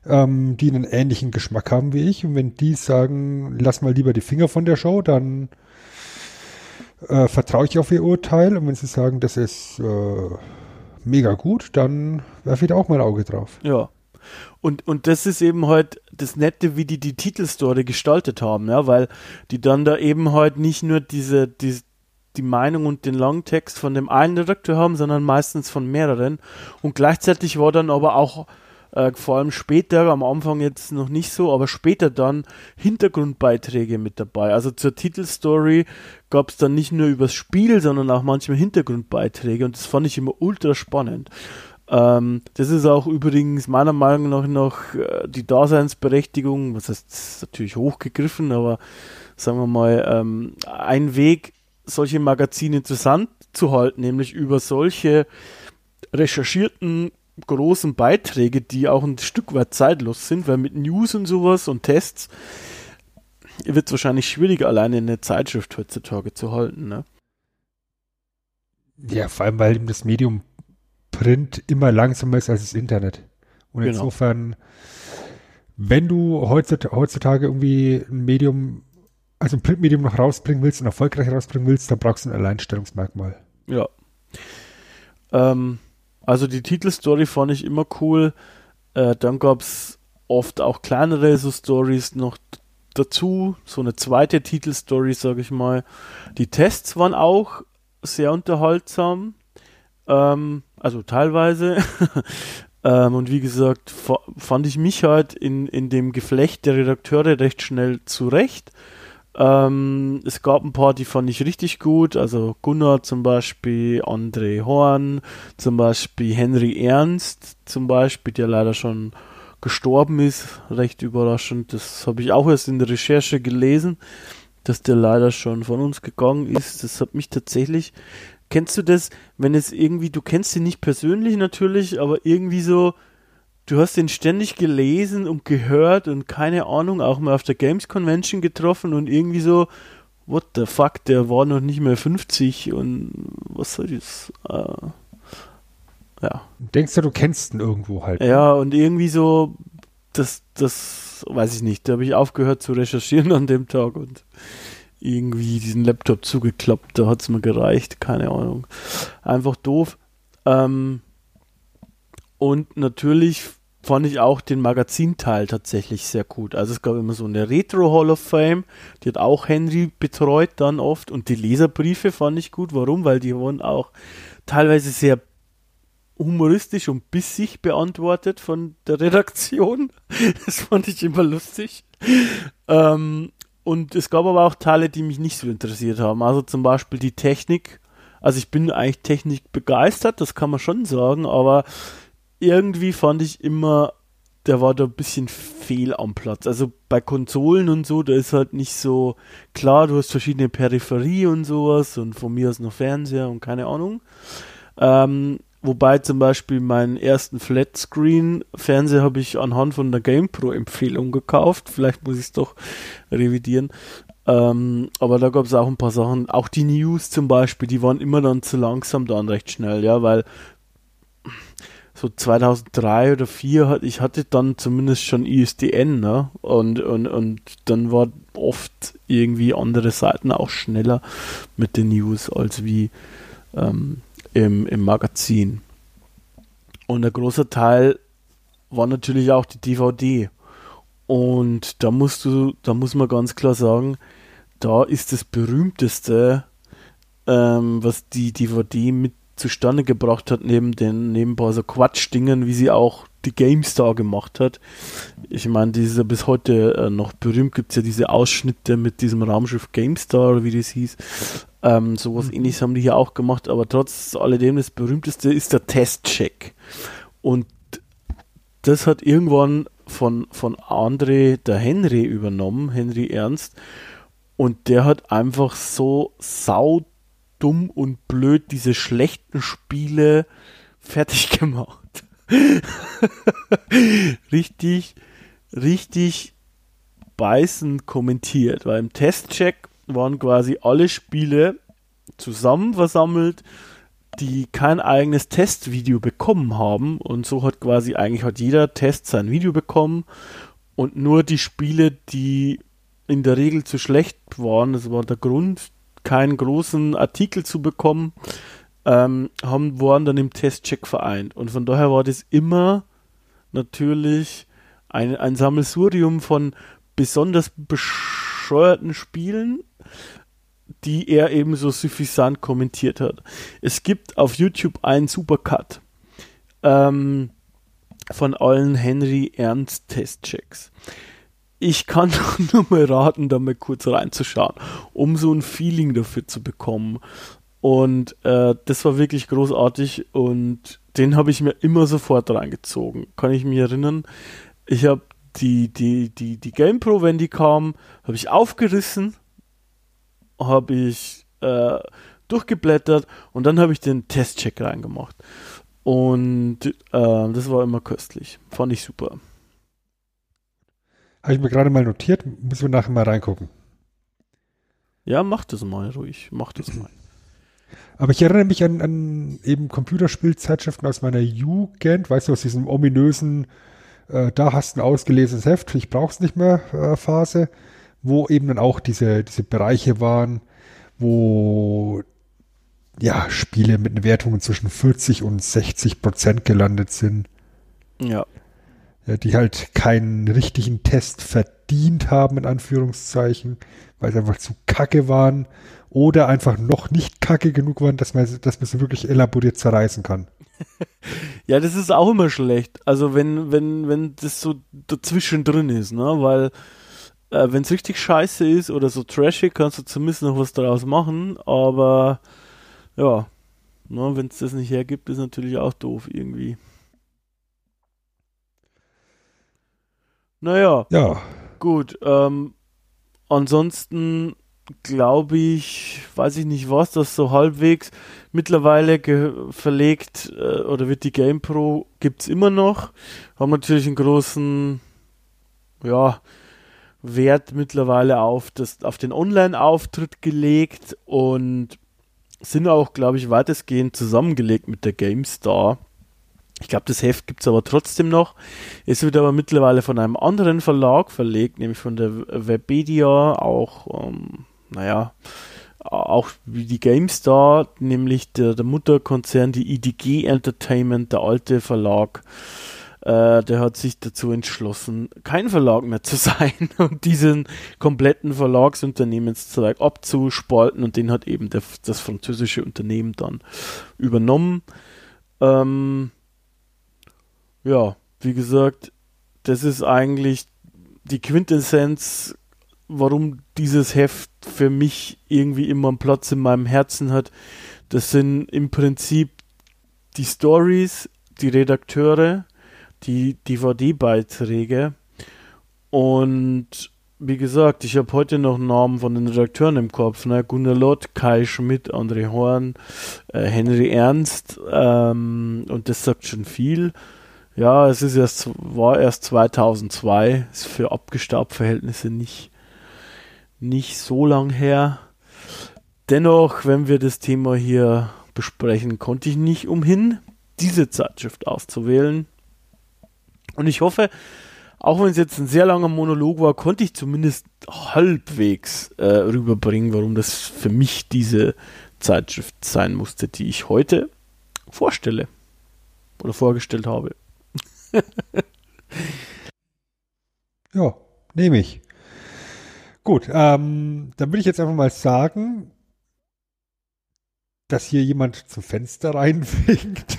ähm, die einen ähnlichen Geschmack haben wie ich. Und wenn die sagen, lass mal lieber die Finger von der Show, dann äh, vertraue ich auf ihr Urteil. Und wenn sie sagen, das ist äh, mega gut, dann werfe ich da auch mal ein Auge drauf. Ja. Und, und das ist eben halt das Nette, wie die die Titelstory gestaltet haben, ja, weil die dann da eben halt nicht nur diese, die, die Meinung und den Longtext von dem einen Redakteur haben, sondern meistens von mehreren. Und gleichzeitig war dann aber auch äh, vor allem später, am Anfang jetzt noch nicht so, aber später dann Hintergrundbeiträge mit dabei. Also zur Titelstory gab es dann nicht nur übers Spiel, sondern auch manchmal Hintergrundbeiträge und das fand ich immer ultra spannend. Ähm, das ist auch übrigens meiner Meinung nach noch äh, die Daseinsberechtigung, was heißt, natürlich hochgegriffen, aber sagen wir mal, ähm, ein Weg, solche Magazine interessant zu halten, nämlich über solche recherchierten großen Beiträge, die auch ein Stück weit zeitlos sind, weil mit News und sowas und Tests wird es wahrscheinlich schwieriger, alleine eine Zeitschrift heutzutage zu halten. Ne? Ja, vor allem, weil das Medium Print immer langsamer ist als das Internet. Und genau. insofern, wenn du heutzutage irgendwie ein Medium, also ein Printmedium noch rausbringen willst und erfolgreich rausbringen willst, dann brauchst du ein Alleinstellungsmerkmal. Ja. Ähm, also die Titelstory fand ich immer cool. Äh, dann gab es oft auch kleinere so Stories noch dazu, so eine zweite Titelstory, sage ich mal. Die Tests waren auch sehr unterhaltsam. Ähm, also teilweise. ähm, und wie gesagt, fand ich mich halt in, in dem Geflecht der Redakteure recht schnell zurecht. Ähm, es gab ein paar, die fand ich richtig gut, also Gunnar zum Beispiel, André Horn, zum Beispiel Henry Ernst, zum Beispiel, der leider schon gestorben ist, recht überraschend. Das habe ich auch erst in der Recherche gelesen, dass der leider schon von uns gegangen ist. Das hat mich tatsächlich Kennst du das, wenn es irgendwie, du kennst ihn nicht persönlich natürlich, aber irgendwie so, du hast ihn ständig gelesen und gehört und keine Ahnung, auch mal auf der Games Convention getroffen und irgendwie so, what the fuck, der war noch nicht mehr 50 und was soll das? Äh, ja. Denkst du, du kennst ihn irgendwo halt? Ja, und irgendwie so, das, das weiß ich nicht, da habe ich aufgehört zu recherchieren an dem Tag und irgendwie diesen Laptop zugeklappt, da hat es mir gereicht, keine Ahnung. Einfach doof. Ähm, und natürlich fand ich auch den Magazinteil tatsächlich sehr gut. Also es gab immer so eine Retro Hall of Fame, die hat auch Henry betreut dann oft und die Leserbriefe fand ich gut. Warum? Weil die waren auch teilweise sehr humoristisch und bissig beantwortet von der Redaktion. Das fand ich immer lustig. Ähm, und es gab aber auch Teile, die mich nicht so interessiert haben. Also zum Beispiel die Technik. Also ich bin eigentlich Technik begeistert, das kann man schon sagen, aber irgendwie fand ich immer, der war da ein bisschen fehl am Platz. Also bei Konsolen und so, da ist halt nicht so klar, du hast verschiedene Peripherie und sowas und von mir aus noch Fernseher und keine Ahnung. Ähm, wobei zum Beispiel meinen ersten Flatscreen-Fernseher habe ich anhand von der GamePro-Empfehlung gekauft. Vielleicht muss ich es doch revidieren. Ähm, aber da gab es auch ein paar Sachen, auch die News zum Beispiel, die waren immer dann zu langsam dann recht schnell, ja, weil so 2003 oder 2004 hat ich hatte dann zumindest schon ISDN, ne? Und, und, und dann war oft irgendwie andere Seiten auch schneller mit den News als wie ähm, im, im Magazin. Und der große Teil war natürlich auch die DVD. Und da musst du, da muss man ganz klar sagen, da ist das berühmteste, ähm, was die DVD mit zustande gebracht hat, neben den nebenbei so Quatschdingen, wie sie auch die GameStar gemacht hat. Ich meine, die ist ja bis heute äh, noch berühmt, gibt es ja diese Ausschnitte mit diesem Raumschiff GameStar, wie das hieß. Ähm, sowas mhm. ähnliches haben die hier auch gemacht, aber trotz alledem das berühmteste ist der Testcheck. Und das hat irgendwann von, von André der Henry übernommen, Henry Ernst. Und der hat einfach so sau dumm und blöd diese schlechten Spiele fertig gemacht. richtig, richtig beißend kommentiert, weil im Testcheck waren quasi alle Spiele zusammen versammelt, die kein eigenes Testvideo bekommen haben und so hat quasi eigentlich hat jeder Test sein Video bekommen und nur die Spiele, die in der Regel zu schlecht waren, das war der Grund, keinen großen Artikel zu bekommen, ähm, haben, waren dann im Testcheck vereint. Und von daher war das immer natürlich ein, ein Sammelsurium von besonders bescheuerten Spielen, die er eben so suffisant kommentiert hat. Es gibt auf YouTube einen Supercut ähm, von allen Henry Ernst Testchecks ich kann nur mal raten, da mal kurz reinzuschauen, um so ein Feeling dafür zu bekommen. Und äh, das war wirklich großartig und den habe ich mir immer sofort reingezogen. Kann ich mich erinnern? Ich habe die, die, die, die GamePro, wenn die kam, habe ich aufgerissen, habe ich äh, durchgeblättert und dann habe ich den Testcheck reingemacht. Und äh, das war immer köstlich. Fand ich super. Habe ich mir gerade mal notiert, müssen wir nachher mal reingucken. Ja, mach das mal ruhig, mach das mal. Aber ich erinnere mich an, an eben Computerspielzeitschriften aus meiner Jugend, weißt du, aus diesem ominösen, äh, da hast du ein ausgelesenes Heft, ich brauch's nicht mehr äh, Phase, wo eben dann auch diese, diese Bereiche waren, wo ja, Spiele mit Wertungen zwischen 40 und 60 Prozent gelandet sind. Ja ja, die halt keinen richtigen Test verdient haben, in Anführungszeichen, weil sie einfach zu kacke waren oder einfach noch nicht kacke genug waren, dass man, dass man sie wirklich elaboriert zerreißen kann. ja, das ist auch immer schlecht. Also wenn, wenn, wenn das so dazwischen drin ist, ne, weil äh, wenn es richtig scheiße ist oder so trashig, kannst du zumindest noch was daraus machen, aber ja, ne, wenn es das nicht hergibt, ist natürlich auch doof irgendwie. Naja. Ja. Gut. Ähm, ansonsten glaube ich, weiß ich nicht was, das so halbwegs mittlerweile verlegt äh, oder wird die GamePro gibt es immer noch. Haben natürlich einen großen, ja, Wert mittlerweile auf, das, auf den Online-Auftritt gelegt und sind auch, glaube ich, weitestgehend zusammengelegt mit der GameStar. Ich glaube, das Heft gibt es aber trotzdem noch. Es wird aber mittlerweile von einem anderen Verlag verlegt, nämlich von der Webedia, auch, ähm, naja, auch wie die GameStar, nämlich der, der Mutterkonzern, die IDG Entertainment, der alte Verlag, äh, der hat sich dazu entschlossen, kein Verlag mehr zu sein und diesen kompletten Verlagsunternehmenszweig abzuspalten und den hat eben der, das französische Unternehmen dann übernommen. Ähm, ja, wie gesagt, das ist eigentlich die Quintessenz, warum dieses Heft für mich irgendwie immer einen Platz in meinem Herzen hat. Das sind im Prinzip die Stories, die Redakteure, die DVD-Beiträge und wie gesagt, ich habe heute noch Namen von den Redakteuren im Kopf. Ne? Gunnar Lott, Kai Schmidt, André Horn, äh, Henry Ernst ähm, und das sagt schon viel. Ja, es ist erst, war erst 2002, ist für Abgestaubt-Verhältnisse nicht, nicht so lang her. Dennoch, wenn wir das Thema hier besprechen, konnte ich nicht umhin, diese Zeitschrift auszuwählen. Und ich hoffe, auch wenn es jetzt ein sehr langer Monolog war, konnte ich zumindest halbwegs äh, rüberbringen, warum das für mich diese Zeitschrift sein musste, die ich heute vorstelle oder vorgestellt habe. ja, nehme ich. Gut, ähm, dann würde ich jetzt einfach mal sagen, dass hier jemand zum Fenster reinwinkt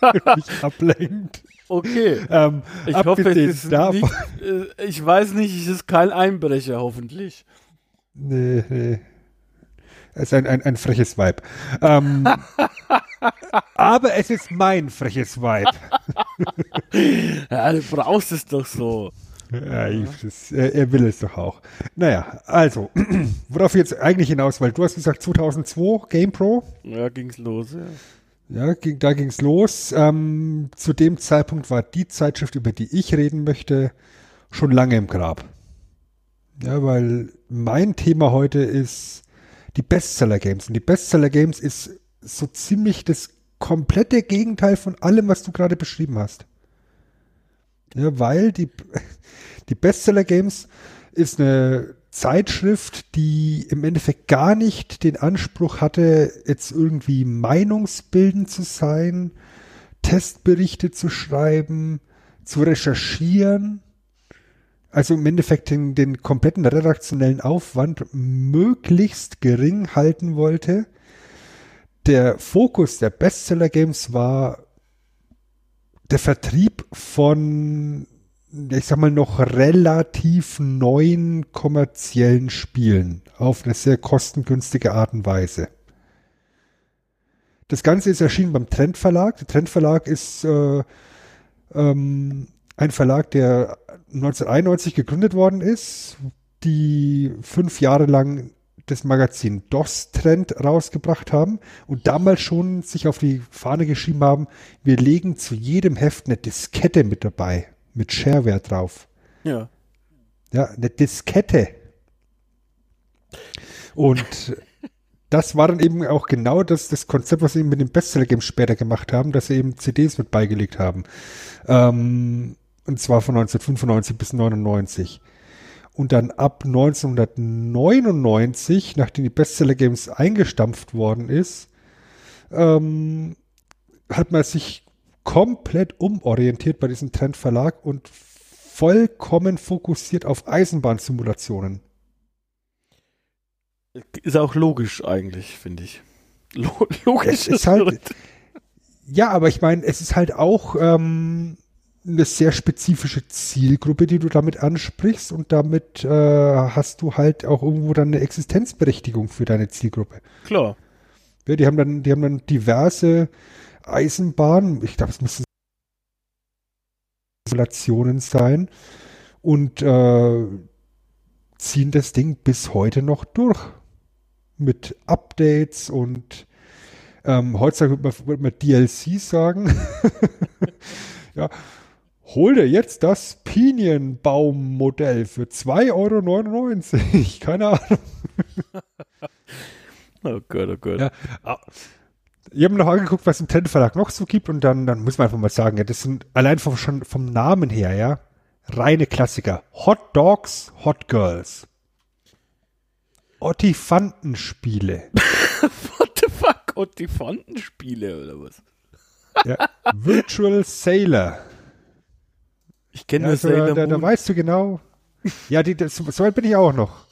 und mich ablenkt. Okay. Ähm, ich hoffe, es ist davon, nicht, äh, ich weiß nicht, es ist kein Einbrecher, hoffentlich. Nee, nee. Es ist ein, ein, ein freches Weib. Ähm, aber es ist mein freches Weib. ja, du brauchst es doch so. Ja, das, er, will es doch auch. Naja, also, worauf jetzt eigentlich hinaus, weil du hast gesagt 2002 GamePro. Ja, ging's los, ja. Ja, ging, da ging's los. Ähm, zu dem Zeitpunkt war die Zeitschrift, über die ich reden möchte, schon lange im Grab. Ja, weil mein Thema heute ist die Bestseller Games. Und die Bestseller Games ist so ziemlich das komplette Gegenteil von allem, was du gerade beschrieben hast. Ja, weil die, die Bestseller Games ist eine Zeitschrift, die im Endeffekt gar nicht den Anspruch hatte, jetzt irgendwie meinungsbildend zu sein, Testberichte zu schreiben, zu recherchieren, also im Endeffekt den, den kompletten redaktionellen Aufwand möglichst gering halten wollte. Der Fokus der Bestseller Games war der Vertrieb von ich sag mal, noch relativ neuen kommerziellen Spielen auf eine sehr kostengünstige Art und Weise. Das Ganze ist erschienen beim Trend Verlag. Der Trend Verlag ist äh, ähm, ein Verlag, der 1991 gegründet worden ist, die fünf Jahre lang das Magazin DOS Trend rausgebracht haben und damals schon sich auf die Fahne geschrieben haben, wir legen zu jedem Heft eine Diskette mit dabei mit Shareware drauf. Ja. Ja, eine Diskette. Und das war dann eben auch genau das, das Konzept, was sie eben mit dem Bestseller-Game später gemacht haben, dass sie eben CDs mit beigelegt haben. Ähm, und zwar von 1995 bis 99. Und dann ab 1999, nachdem die Bestseller Games eingestampft worden ist, ähm, hat man sich komplett umorientiert bei diesem Trendverlag und vollkommen fokussiert auf Eisenbahnsimulationen. Ist auch logisch eigentlich, finde ich. Lo logisch ist halt. Ja, aber ich meine, es ist halt auch ähm, eine sehr spezifische Zielgruppe, die du damit ansprichst und damit äh, hast du halt auch irgendwo dann eine Existenzberechtigung für deine Zielgruppe. Klar. Ja, die haben dann, die haben dann diverse Eisenbahn, ich glaube, es müssen Simulationen sein und äh, ziehen das Ding bis heute noch durch. Mit Updates und ähm, heutzutage würde man, würde man DLC sagen. ja, hol dir jetzt das Pinienbaummodell für 2,99 Euro. Keine Ahnung. oh Gott, oh Gott. Ja, ich habe noch angeguckt, was im Trend Verlag noch so gibt und dann, dann muss man einfach mal sagen, ja, das sind allein vom, schon vom Namen her, ja, reine Klassiker. Hot Dogs, Hot Girls. Ottifantenspiele. What the fuck? Ottifantenspiele oder was? ja, Virtual Sailor. Ich kenne ja, das also, Sailor da, da, weißt du genau. Ja, die, das, so weit bin ich auch noch.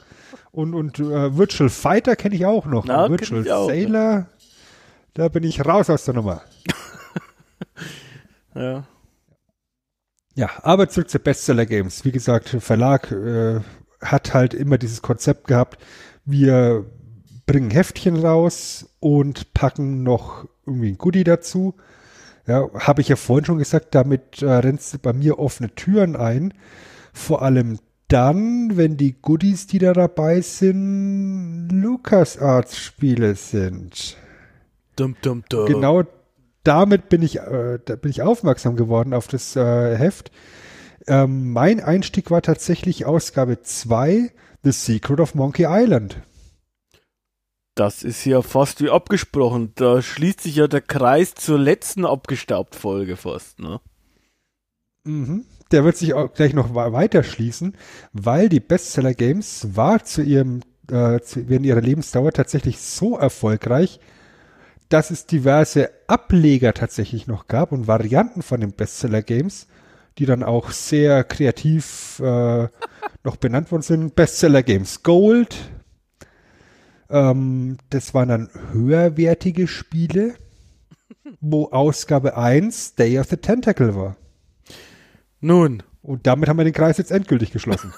Und, und uh, Virtual Fighter kenne ich auch noch. Na, Virtual auch, Sailor. Da bin ich raus aus der Nummer. Ja. Ja, aber zurück zu Bestseller Games. Wie gesagt, Verlag äh, hat halt immer dieses Konzept gehabt, wir bringen Heftchen raus und packen noch irgendwie ein Goodie dazu. Ja, habe ich ja vorhin schon gesagt, damit äh, rennst du bei mir offene Türen ein. Vor allem dann, wenn die Goodies, die da dabei sind, LucasArts-Spiele sind. Dum, dum, dum. Genau damit bin ich, äh, da bin ich aufmerksam geworden auf das äh, Heft. Ähm, mein Einstieg war tatsächlich Ausgabe 2, The Secret of Monkey Island. Das ist ja fast wie abgesprochen. Da schließt sich ja der Kreis zur letzten Abgestaubt-Folge fast, ne? Mhm. Der wird sich auch gleich noch weiter schließen, weil die Bestseller Games war zu ihrem, äh, zu, während ihrer Lebensdauer tatsächlich so erfolgreich, dass es diverse Ableger tatsächlich noch gab und Varianten von den Bestseller Games, die dann auch sehr kreativ äh, noch benannt worden sind. Bestseller Games Gold. Ähm, das waren dann höherwertige Spiele, wo Ausgabe 1 Day of the Tentacle war. Nun. Und damit haben wir den Kreis jetzt endgültig geschlossen.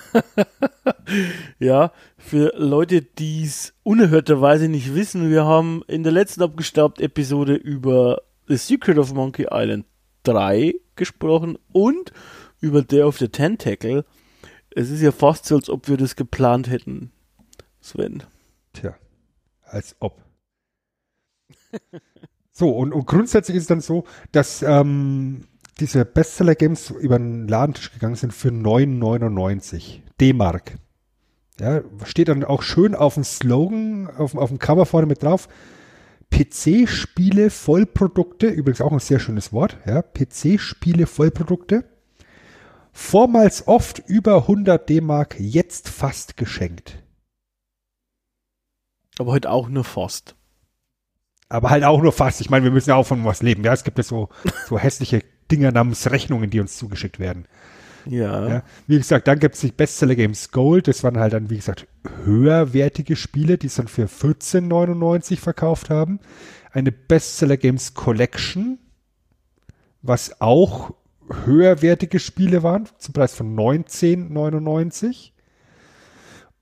ja, für Leute, die es unerhörterweise nicht wissen, wir haben in der letzten Abgestaubt-Episode über The Secret of Monkey Island 3 gesprochen und über Day of the Tentacle. Es ist ja fast so, als ob wir das geplant hätten, Sven. Tja, als ob. so, und, und grundsätzlich ist es dann so, dass ähm, diese Bestseller-Games über den Ladentisch gegangen sind für 9,99 D-Mark. Ja, steht dann auch schön auf dem Slogan, auf, auf dem Cover vorne mit drauf. PC-Spiele Vollprodukte, übrigens auch ein sehr schönes Wort, ja, PC-Spiele Vollprodukte. Vormals oft über 100 D-Mark, jetzt fast geschenkt. Aber heute auch nur fast. Aber halt auch nur fast. Ich meine, wir müssen ja auch von was leben. Ja, es gibt ja so, so hässliche Dinger namens Rechnungen, die uns zugeschickt werden. Ja. ja. Wie gesagt, dann gibt es die Bestseller Games Gold. Das waren halt dann, wie gesagt, höherwertige Spiele, die es dann für 14,99 verkauft haben. Eine Bestseller Games Collection, was auch höherwertige Spiele waren, zum Preis von 19,99.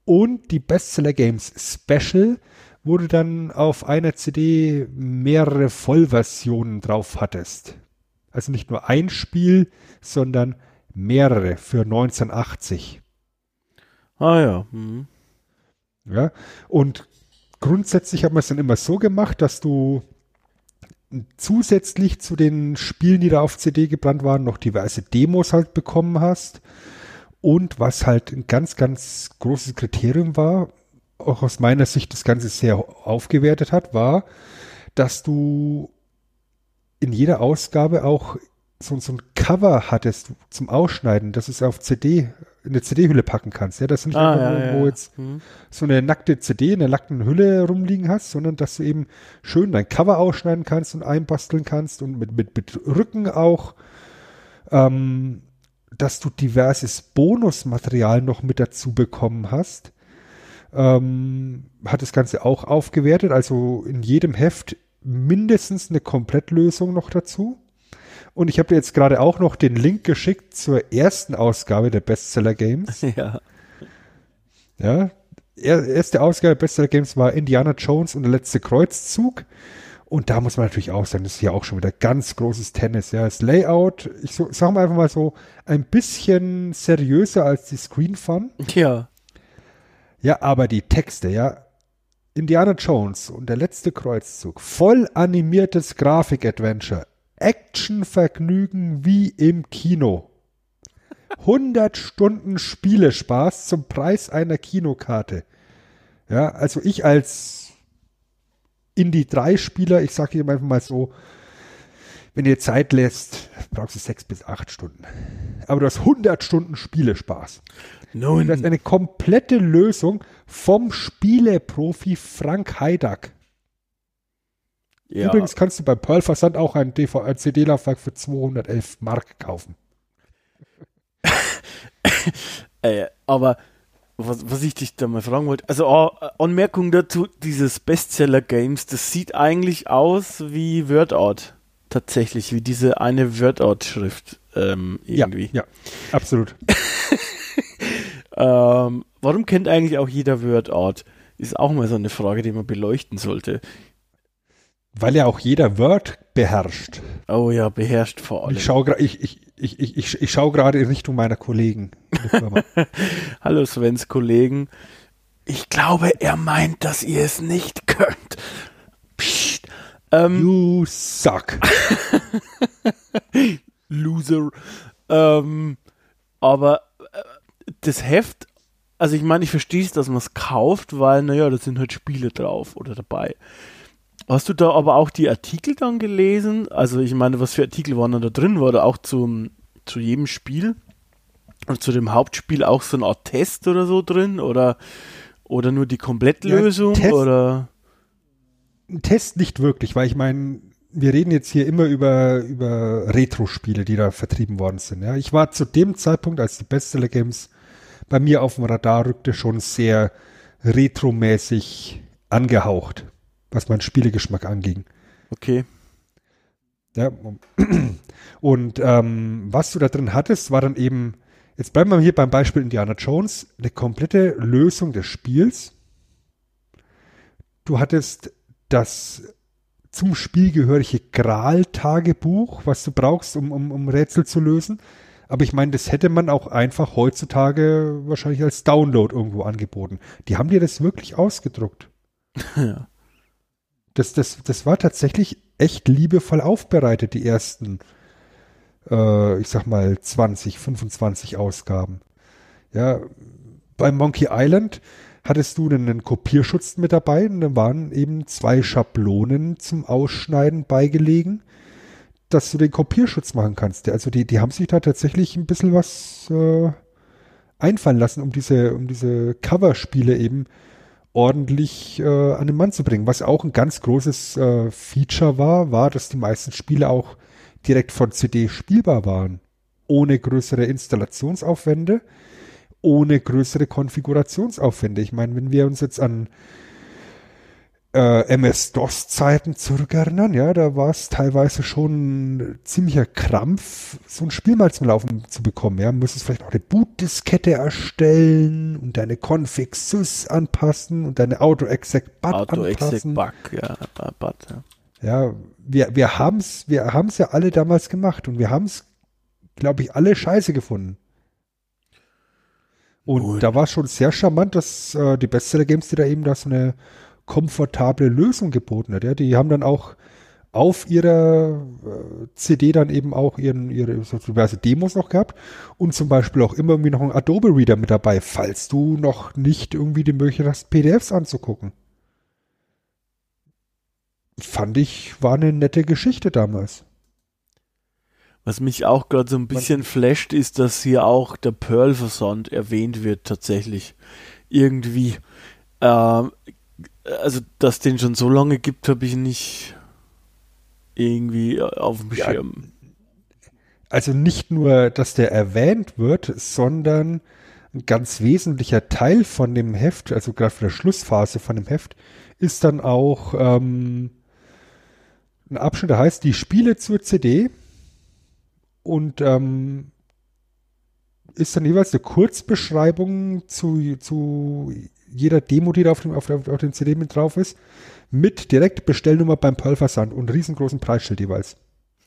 Und die Bestseller Games Special, wo du dann auf einer CD mehrere Vollversionen drauf hattest. Also nicht nur ein Spiel, sondern mehrere für 1980. Ah ja. Mhm. Ja, und grundsätzlich hat man es dann immer so gemacht, dass du zusätzlich zu den Spielen, die da auf CD gebrannt waren, noch diverse Demos halt bekommen hast. Und was halt ein ganz, ganz großes Kriterium war, auch aus meiner Sicht das Ganze sehr aufgewertet hat, war, dass du in jeder Ausgabe auch so, so ein Cover hattest zum Ausschneiden, dass du es auf CD, in eine CD-Hülle packen kannst. Ja, dass du nicht Ah, einfach ja, irgendwo ja. jetzt Mhm. so eine nackte CD in einer nackten Hülle rumliegen hast, sondern dass du eben schön dein Cover ausschneiden kannst und einbasteln kannst und mit, mit, mit Rücken auch, ähm, dass du diverses Bonusmaterial noch mit dazu bekommen hast. Ähm, hat das Ganze auch aufgewertet, also in jedem Heft mindestens eine Komplettlösung noch dazu. Und ich habe dir jetzt gerade auch noch den Link geschickt zur ersten Ausgabe der Bestseller Games. Ja. Ja, er, erste Ausgabe Bestseller Games war Indiana Jones und der letzte Kreuzzug. Und da muss man natürlich auch sagen, das ist ja auch schon wieder ganz großes Tennis. Ja, das Layout, ich so, sag mal einfach mal so, ein bisschen seriöser als die Screen Fun. Ja. Ja, aber die Texte, ja. Indiana Jones und der letzte Kreuzzug. Voll animiertes Grafik-Adventure. Actionvergnügen wie im Kino. 100 Stunden Spielespaß zum Preis einer Kinokarte. Ja, also ich als Indie 3 Spieler, ich sage ihm einfach mal so, wenn ihr Zeit lässt, brauchst du sechs bis acht Stunden. Aber du hast 100 Stunden Spielespaß. Nun. Das ist eine komplette Lösung vom Spieleprofi Frank Heidak. ja. Übrigens kannst du beim Pearl Versand auch ein, CD-Laufwerk für 211 Mark kaufen. Äh, aber was, was ich dich da mal fragen wollte, also äh, Anmerkung dazu, dieses Bestseller Games, das sieht eigentlich aus wie WordArt. Tatsächlich, wie diese eine Wordart-Schrift ähm, irgendwie. Ja, ja, absolut. ähm, warum kennt eigentlich auch jeder Wordart? Ist auch mal so eine Frage, die man beleuchten sollte. Weil ja auch jeder Word beherrscht. Oh ja, beherrscht vor allem. Ich schaue ich, ich, ich, ich, ich schau gerade in Richtung meiner Kollegen. Hallo Svens Kollegen. Ich glaube, er meint, dass ihr es nicht könnt. Psst. Ähm, you suck. Loser. Ähm, aber das Heft, also ich meine, ich verstehe es, dass man es kauft, weil, naja, da sind halt Spiele drauf oder dabei. Hast du da aber auch die Artikel dann gelesen? Also ich meine, was für Artikel waren da drin? War da auch zum, zu jedem Spiel und zu dem Hauptspiel auch so eine Art Test oder so drin? Oder, oder nur die Komplettlösung? Ja, Test, oder? Test nicht wirklich, weil ich meine, wir reden jetzt hier immer über, über Retro-Spiele, die da vertrieben worden sind. Ja. Ich war zu dem Zeitpunkt, als die Bestseller Games bei mir auf dem Radar rückte, schon sehr retromäßig angehaucht was meinen Spielegeschmack anging. Okay. Ja, und ähm, was du da drin hattest, war dann eben, jetzt bleiben wir hier beim Beispiel Indiana Jones, eine komplette Lösung des Spiels. Du hattest das zum Spiel gehörige Gral-Tagebuch, was du brauchst, um, um, um Rätsel zu lösen. Aber ich meine, das hätte man auch einfach heutzutage wahrscheinlich als Download irgendwo angeboten. Die haben dir das wirklich ausgedruckt. Ja das, das, das war tatsächlich echt liebevoll aufbereitet, die ersten, äh, ich sag mal, 20, 25 Ausgaben. Ja, bei Monkey Island hattest du einen Kopierschutz mit dabei und dann waren eben zwei Schablonen zum Ausschneiden beigelegen, dass du den Kopierschutz machen kannst. Also die, die haben sich da tatsächlich ein bisschen was äh, einfallen lassen, um diese, um diese Coverspiele eben ordentlich äh, an den Mann zu bringen. Was auch ein ganz großes äh, Feature war, war, dass die meisten Spiele auch direkt von CD spielbar waren. Ohne größere Installationsaufwände, ohne größere Konfigurationsaufwände. Ich meine, wenn wir uns jetzt an äh, MS-DOS-Zeiten zurückerinnern, ja, da war es teilweise schon ziemlicher Krampf, so ein Spiel mal zum Laufen zu bekommen. Ja, musstest vielleicht auch eine Bootdiskette erstellen und deine Config Sys anpassen und deine Auto-Exec Bug Auto-Exec Bug, ja, Bug, ja. Ja, wir, wir haben's, wir haben's ja alle damals gemacht und wir haben's, glaube ich, alle scheiße gefunden. Und Gut. da war es schon sehr charmant, dass äh, die Bestseller-Games, die da eben da so eine komfortable Lösung geboten hat. Ja. Die haben dann auch auf ihrer äh, CD dann eben auch ihren, ihre so diverse Demos noch gehabt und zum Beispiel auch immer irgendwie noch ein Adobe Reader mit dabei, falls du noch nicht irgendwie die Möglichkeit hast, PDFs anzugucken. Fand ich, war eine nette Geschichte damals. Was mich auch gerade so ein bisschen Man, flasht, ist, dass hier auch der Pearl-Versand erwähnt wird, tatsächlich. Irgendwie. Äh, also, dass den schon so lange gibt, habe ich nicht irgendwie auf dem Schirm. Ja, also nicht nur, dass der erwähnt wird, sondern ein ganz wesentlicher Teil von dem Heft, also gerade für der Schlussphase von dem Heft, ist dann auch ähm, ein Abschnitt, der heißt die Spiele zur CD und ähm, ist dann jeweils eine Kurzbeschreibung zu, zu jeder Demo, die da auf dem, auf, auf dem CD mit drauf ist, mit direkt Bestellnummer beim Pearl-Versand und riesengroßen Preisschild jeweils.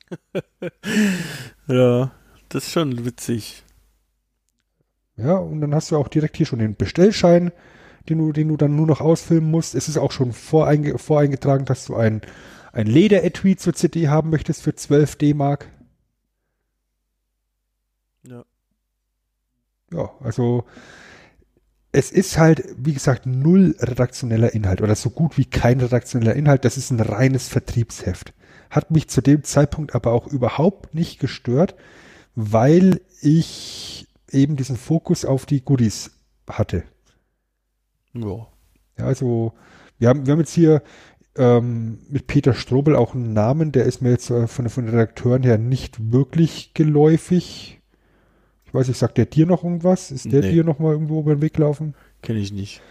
ja, das ist schon witzig. Ja, und dann hast du auch direkt hier schon den Bestellschein, den du, den du dann nur noch ausfüllen musst. Es ist auch schon voreinge voreingetragen, dass du ein, ein Leder-Etui zur CD haben möchtest für 12 D-Mark. Ja. Ja, also es ist halt, wie gesagt, null redaktioneller Inhalt oder so gut wie kein redaktioneller Inhalt. Das ist ein reines Vertriebsheft. Hat mich zu dem Zeitpunkt aber auch überhaupt nicht gestört, weil ich eben diesen Fokus auf die Goodies hatte. Ja. Ja, also wir haben, wir haben jetzt hier ähm, mit Peter Strobel auch einen Namen, der ist mir jetzt äh, von, von den Redakteuren her nicht wirklich geläufig. Ich weiß nicht, sagt der dir noch irgendwas? Ist der nee. dir noch mal irgendwo über den Weg gelaufen? Kenne ich nicht.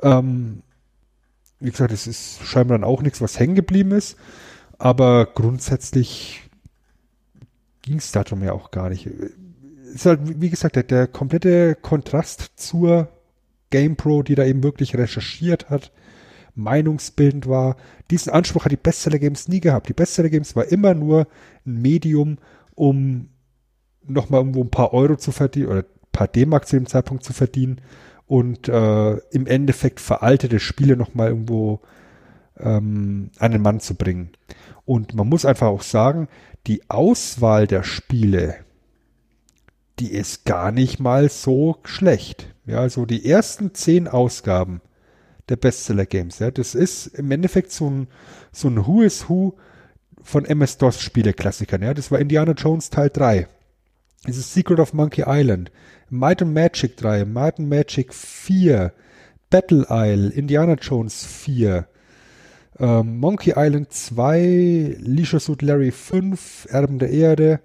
Ähm, wie gesagt, es ist scheinbar dann auch nichts, was hängen geblieben ist. aber grundsätzlich ging es darum ja auch gar nicht. Ist halt, wie gesagt, der, der komplette Kontrast zur GamePro, die da eben wirklich recherchiert hat, meinungsbildend war. Diesen Anspruch hat die Bestseller Games nie gehabt. Die Bestseller Games war immer nur ein Medium, um nochmal irgendwo ein paar Euro zu verdienen oder ein paar D-Mark zu dem Zeitpunkt zu verdienen und äh, im Endeffekt veraltete Spiele nochmal irgendwo ähm, an den Mann zu bringen. Und man muss einfach auch sagen, die Auswahl der Spiele, die ist gar nicht mal so schlecht. Ja, also die ersten zehn Ausgaben der Bestseller Games, ja, das ist im Endeffekt so ein, so ein Who is Who von MS-DOS Spieleklassikern, ja. Das war Indiana Jones Teil 3. Das ist Secret of Monkey Island. Might and Magic 3, Might and Magic 4, Battle Isle, Indiana Jones 4, ähm, Monkey Island 2, Leisure Suit Larry 5, Erben der Erde.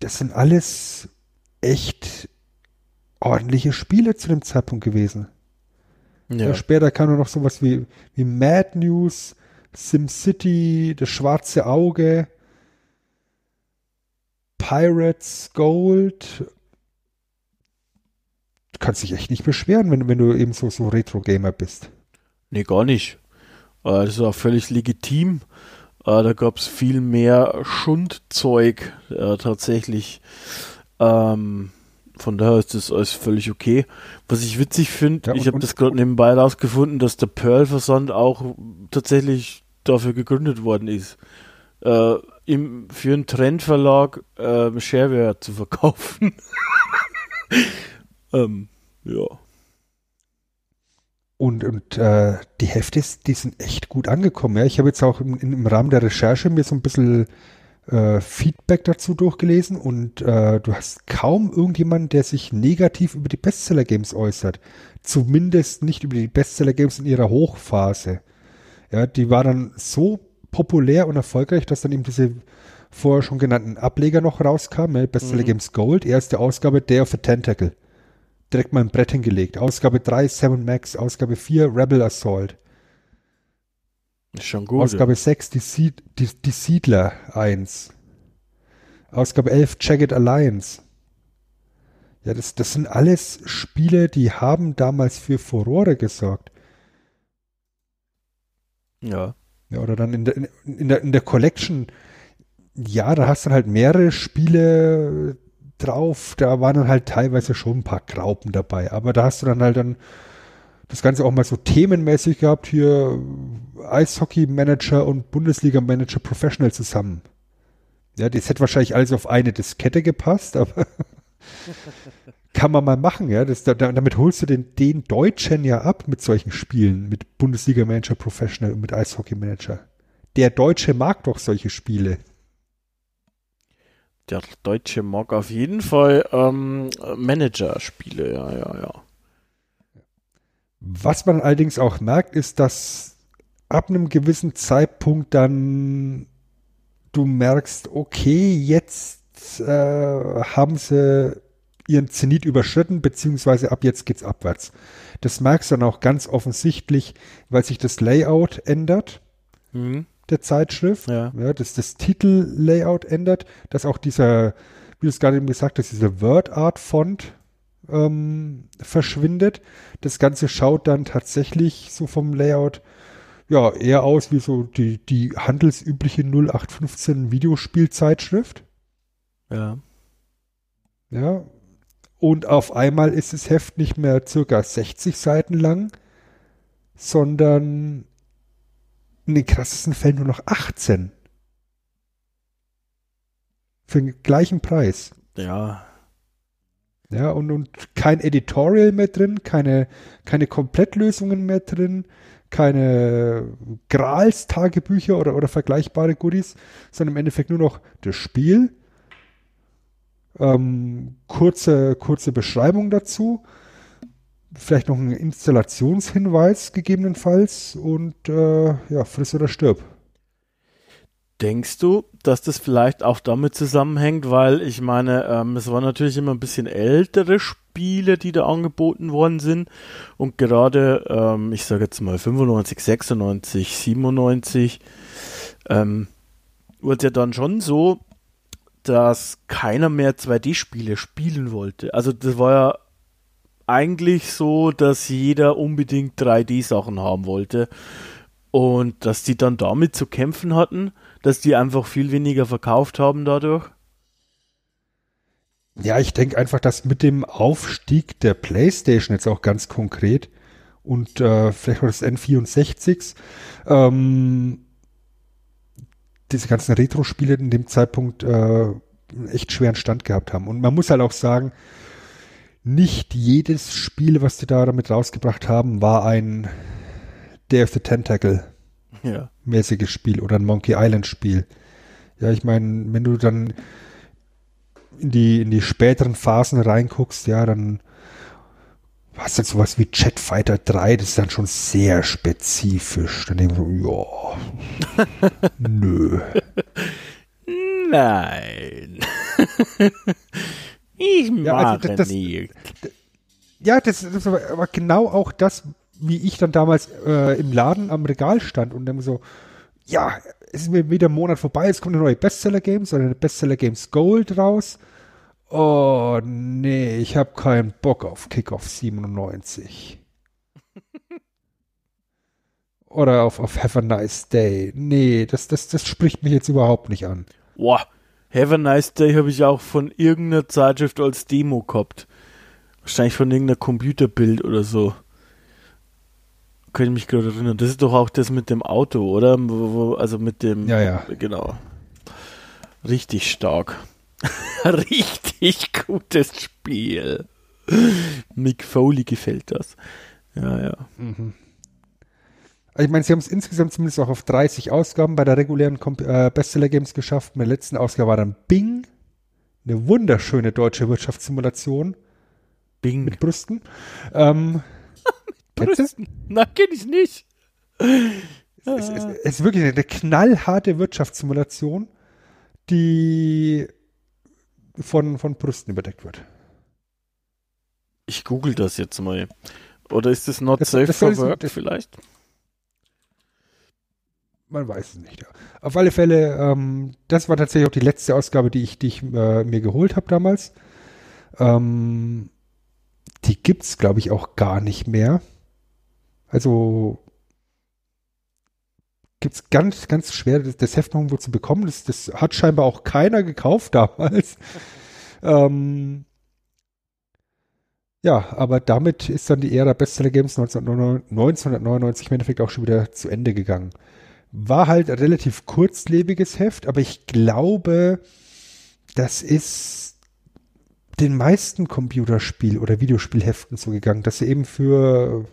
Das sind alles echt ordentliche Spiele zu dem Zeitpunkt gewesen. Ja. ja später kam nur noch sowas wie, wie Mad News, SimCity, Das schwarze Auge, Pirates Gold. Du kannst dich echt nicht beschweren, wenn, wenn du eben so, so Retro-Gamer bist. Nee, gar nicht. Äh, das ist auch völlig legitim. Äh, da gab es viel mehr Schundzeug äh, tatsächlich. Ähm, von daher ist das alles völlig okay. Was ich witzig finde, ja, ich habe das gerade nebenbei rausgefunden, dass der Pearl-Versand auch tatsächlich dafür gegründet worden ist. Äh, im, für einen Trendverlag äh, Shareware zu verkaufen. ähm, ja. Und, und äh, die Hefte, die sind echt gut angekommen. Ja. Ich habe jetzt auch im, im Rahmen der Recherche mir so ein bisschen äh, Feedback dazu durchgelesen und äh, du hast kaum irgendjemanden, der sich negativ über die Bestseller-Games äußert. Zumindest nicht über die Bestseller-Games in ihrer Hochphase. Ja, die war dann so populär und erfolgreich, dass dann eben diese vorher schon genannten Ableger noch rauskamen. Ja, Bestseller mhm. Games Gold, erste Ausgabe Day of the Tentacle direkt mal ein Brett hingelegt. Ausgabe 3 Seven Max, Ausgabe 4 Rebel Assault. Ist schon gut. Ausgabe ja. 6 die, Sied, die, die Siedler 1. Ausgabe 11 Jagged Alliance. Ja, das, das sind alles Spiele, die haben damals für Furore gesorgt. Ja. Ja, oder dann in der, in, der, in der Collection, ja, da hast du dann halt mehrere Spiele drauf. Da waren dann halt teilweise schon ein paar Graupen dabei. Aber da hast du dann halt dann das Ganze auch mal so themenmäßig gehabt. Hier Eishockey-Manager und Bundesliga-Manager Professional zusammen. Ja, das hätte wahrscheinlich alles auf eine Diskette gepasst, aber kann man mal machen, ja. Das, damit holst du den, den Deutschen ja ab mit solchen Spielen, mit Bundesliga-Manager Professional und mit Eishockey-Manager. Der Deutsche mag doch solche Spiele der Deutsche mag auf jeden Fall ähm, Manager-Spiele, ja, ja, ja. Was man allerdings auch merkt, ist, dass ab einem gewissen Zeitpunkt dann du merkst, okay, jetzt äh, haben sie ihren Zenit überschritten, beziehungsweise ab jetzt geht's abwärts. Das merkst du dann auch ganz offensichtlich, weil sich das Layout ändert. Mhm der Zeitschrift, ja. ja dass das Titellayout ändert, dass auch dieser, wie du es gerade eben gesagt hast, dieser Word-Art-Font ähm, verschwindet. Das Ganze schaut dann tatsächlich so vom Layout ja eher aus wie so die, die handelsübliche 0815 Videospielzeitschrift. Ja. Ja. Und auf einmal ist das Heft nicht mehr circa 60 Seiten lang, sondern in den krassesten Fällen nur noch 18. Für den gleichen Preis. Ja. Ja, und, und kein Editorial mehr drin, keine, keine Komplettlösungen mehr drin, keine Grals-Tagebücher oder, oder vergleichbare Goodies, sondern im Endeffekt nur noch das Spiel, ähm, kurze, kurze Beschreibung dazu. Vielleicht noch ein Installationshinweis gegebenenfalls und äh, ja, friss oder stirb. Denkst du, dass das vielleicht auch damit zusammenhängt, weil ich meine, ähm, es waren natürlich immer ein bisschen ältere Spiele, die da angeboten worden sind. Und gerade, ähm, ich sage jetzt mal 95, 96, 97, ähm, wurde ja dann schon so, dass keiner mehr 2D-Spiele spielen wollte. Also das war ja eigentlich so, dass jeder unbedingt 3D-Sachen haben wollte. Und dass die dann damit zu kämpfen hatten, dass die einfach viel weniger verkauft haben dadurch. Ja, ich denke einfach, dass mit dem Aufstieg der PlayStation jetzt auch ganz konkret und äh, vielleicht auch des N64s ähm, diese ganzen Retro-Spiele in dem Zeitpunkt äh, einen echt schweren Stand gehabt haben. Und man muss halt auch sagen, nicht jedes Spiel, was die da damit rausgebracht haben, war ein Day of the Tentacle Ja. mäßiges Spiel oder ein Monkey Island Spiel. Ja, ich meine, wenn du dann in die, in die späteren Phasen reinguckst, ja, dann hast halt sowas wie Jet Fighter 3, das ist dann schon sehr spezifisch. Dann denken wir so, ja, nö. Nein. ich mag Ja, also das- das- nicht. Ja, das, war aber genau auch das, wie ich dann damals äh, im Laden am Regal stand und dann so, ja, es ist mir wieder ein Monat vorbei, es kommt eine neue Bestseller Games oder eine Bestseller Games Gold raus. Oh, nee, ich habe keinen Bock auf Kickoff 97. Oder auf, auf Have a Nice Day. Nee, das, das, das spricht mich jetzt überhaupt nicht an. Boah, Have a Nice Day habe ich auch von irgendeiner Zeitschrift als Demo gehabt. Wahrscheinlich von irgendeiner Computerbild oder so. Könnte ich mich gerade erinnern. Das ist doch auch das mit dem Auto, oder? Also mit dem. Ja, ja. Genau. Richtig stark. Richtig gutes Spiel. Mick Foley gefällt das. Ja, ja. Also ich meine, sie haben es insgesamt zumindest auch auf 30 Ausgaben bei der regulären Comp äh, Bestseller Games geschafft. In der letzten Ausgabe war dann Bing, eine wunderschöne deutsche Wirtschaftssimulation Bing. mit Brüsten. Ähm, du? Brüsten. Na, kenn ich nicht. Es, es, es ist wirklich eine knallharte Wirtschaftssimulation, die von, von Brüsten überdeckt wird. Ich google das jetzt mal. Oder ist das not Das- safe das for work das- vielleicht? Man weiß es nicht. Auf alle Fälle, ähm, das war tatsächlich auch die letzte Ausgabe, die ich, die ich äh, mir geholt habe damals. Ähm, die gibt's, glaube ich, auch gar nicht mehr. Also gibt's ganz, ganz schwer, das, das Heft irgendwo zu bekommen. Das, das hat scheinbar auch keiner gekauft damals. ähm, ja, aber damit ist dann die Ära Bestseller Games 1999, 1999 im Endeffekt auch schon wieder zu Ende gegangen. War halt ein relativ kurzlebiges Heft, aber ich glaube, das ist den meisten Computerspiel- oder Videospielheften so gegangen, dass sie eben für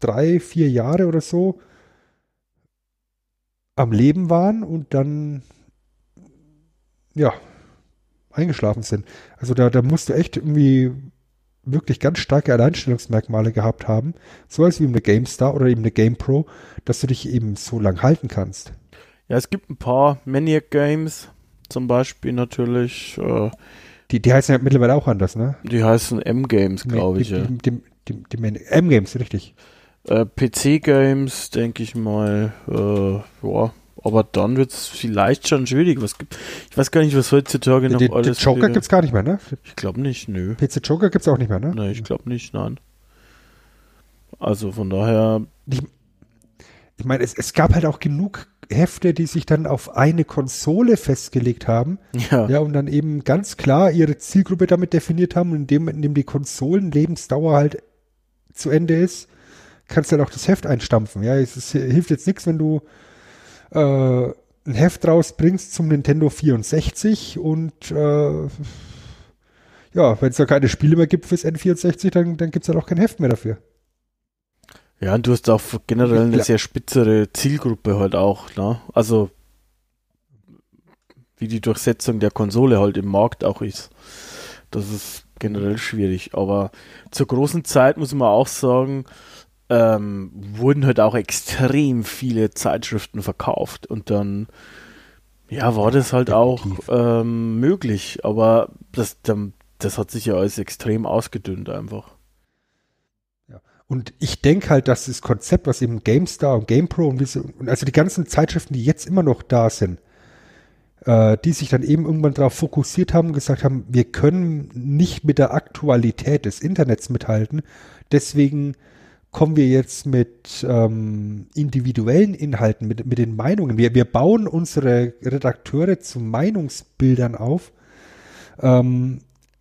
drei, vier Jahre oder so am Leben waren und dann ja eingeschlafen sind. Also da, da musst du echt irgendwie wirklich ganz starke Alleinstellungsmerkmale gehabt haben, so als wie eine GameStar oder eben eine GamePro, dass du dich eben so lang halten kannst. Ja, es gibt ein paar Maniac Games, zum Beispiel natürlich. Äh, Die, die heißen ja mittlerweile auch anders, ne? die heißen M-Games, glaube ich. Die, Ja. die, die, die, die, die M-Games, richtig. Äh, PC-Games, denke ich mal. Äh, ja. Aber dann wird es vielleicht schon schwierig. Was gibt, ich weiß gar nicht, was heutzutage noch Den, den alles. Joker für- gibt's gar nicht mehr, ne? Ich glaube nicht, nö. PC Joker gibt's auch nicht mehr, ne? Nein, ich glaube nicht, nein. Also von daher, Ich meine, es, es gab halt auch genug Hefte, die sich dann auf eine Konsole festgelegt haben, ja. ja, und dann eben ganz klar ihre Zielgruppe damit definiert haben, und in dem, in dem die Konsolenlebensdauer halt zu Ende ist, kannst du halt auch das Heft einstampfen. Ja, es ist, hilft jetzt nichts, wenn du äh, ein Heft rausbringst zum Nintendo 64 und äh, ja, wenn es da keine Spiele mehr gibt fürs N64, dann, dann gibt es halt auch kein Heft mehr dafür. Ja, und du hast auch generell eine Ja. sehr spitzere Zielgruppe halt auch, ne? Also wie die Durchsetzung der Konsole halt im Markt auch ist. Das ist generell schwierig. Aber zur großen Zeit muss man auch sagen, ähm, wurden halt auch extrem viele Zeitschriften verkauft und dann ja, war das halt auch ähm, möglich, aber das, das hat sich ja alles extrem ausgedünnt einfach. Und ich denke halt, dass das Konzept, was eben GameStar und GamePro und, und also die ganzen Zeitschriften, die jetzt immer noch da sind, äh, die sich dann eben irgendwann darauf fokussiert haben und gesagt haben, wir können nicht mit der Aktualität des Internets mithalten. Deswegen kommen wir jetzt mit ähm, individuellen Inhalten, mit, mit den Meinungen. Wir, wir bauen unsere Redakteure zu Meinungsbildern auf, ähm,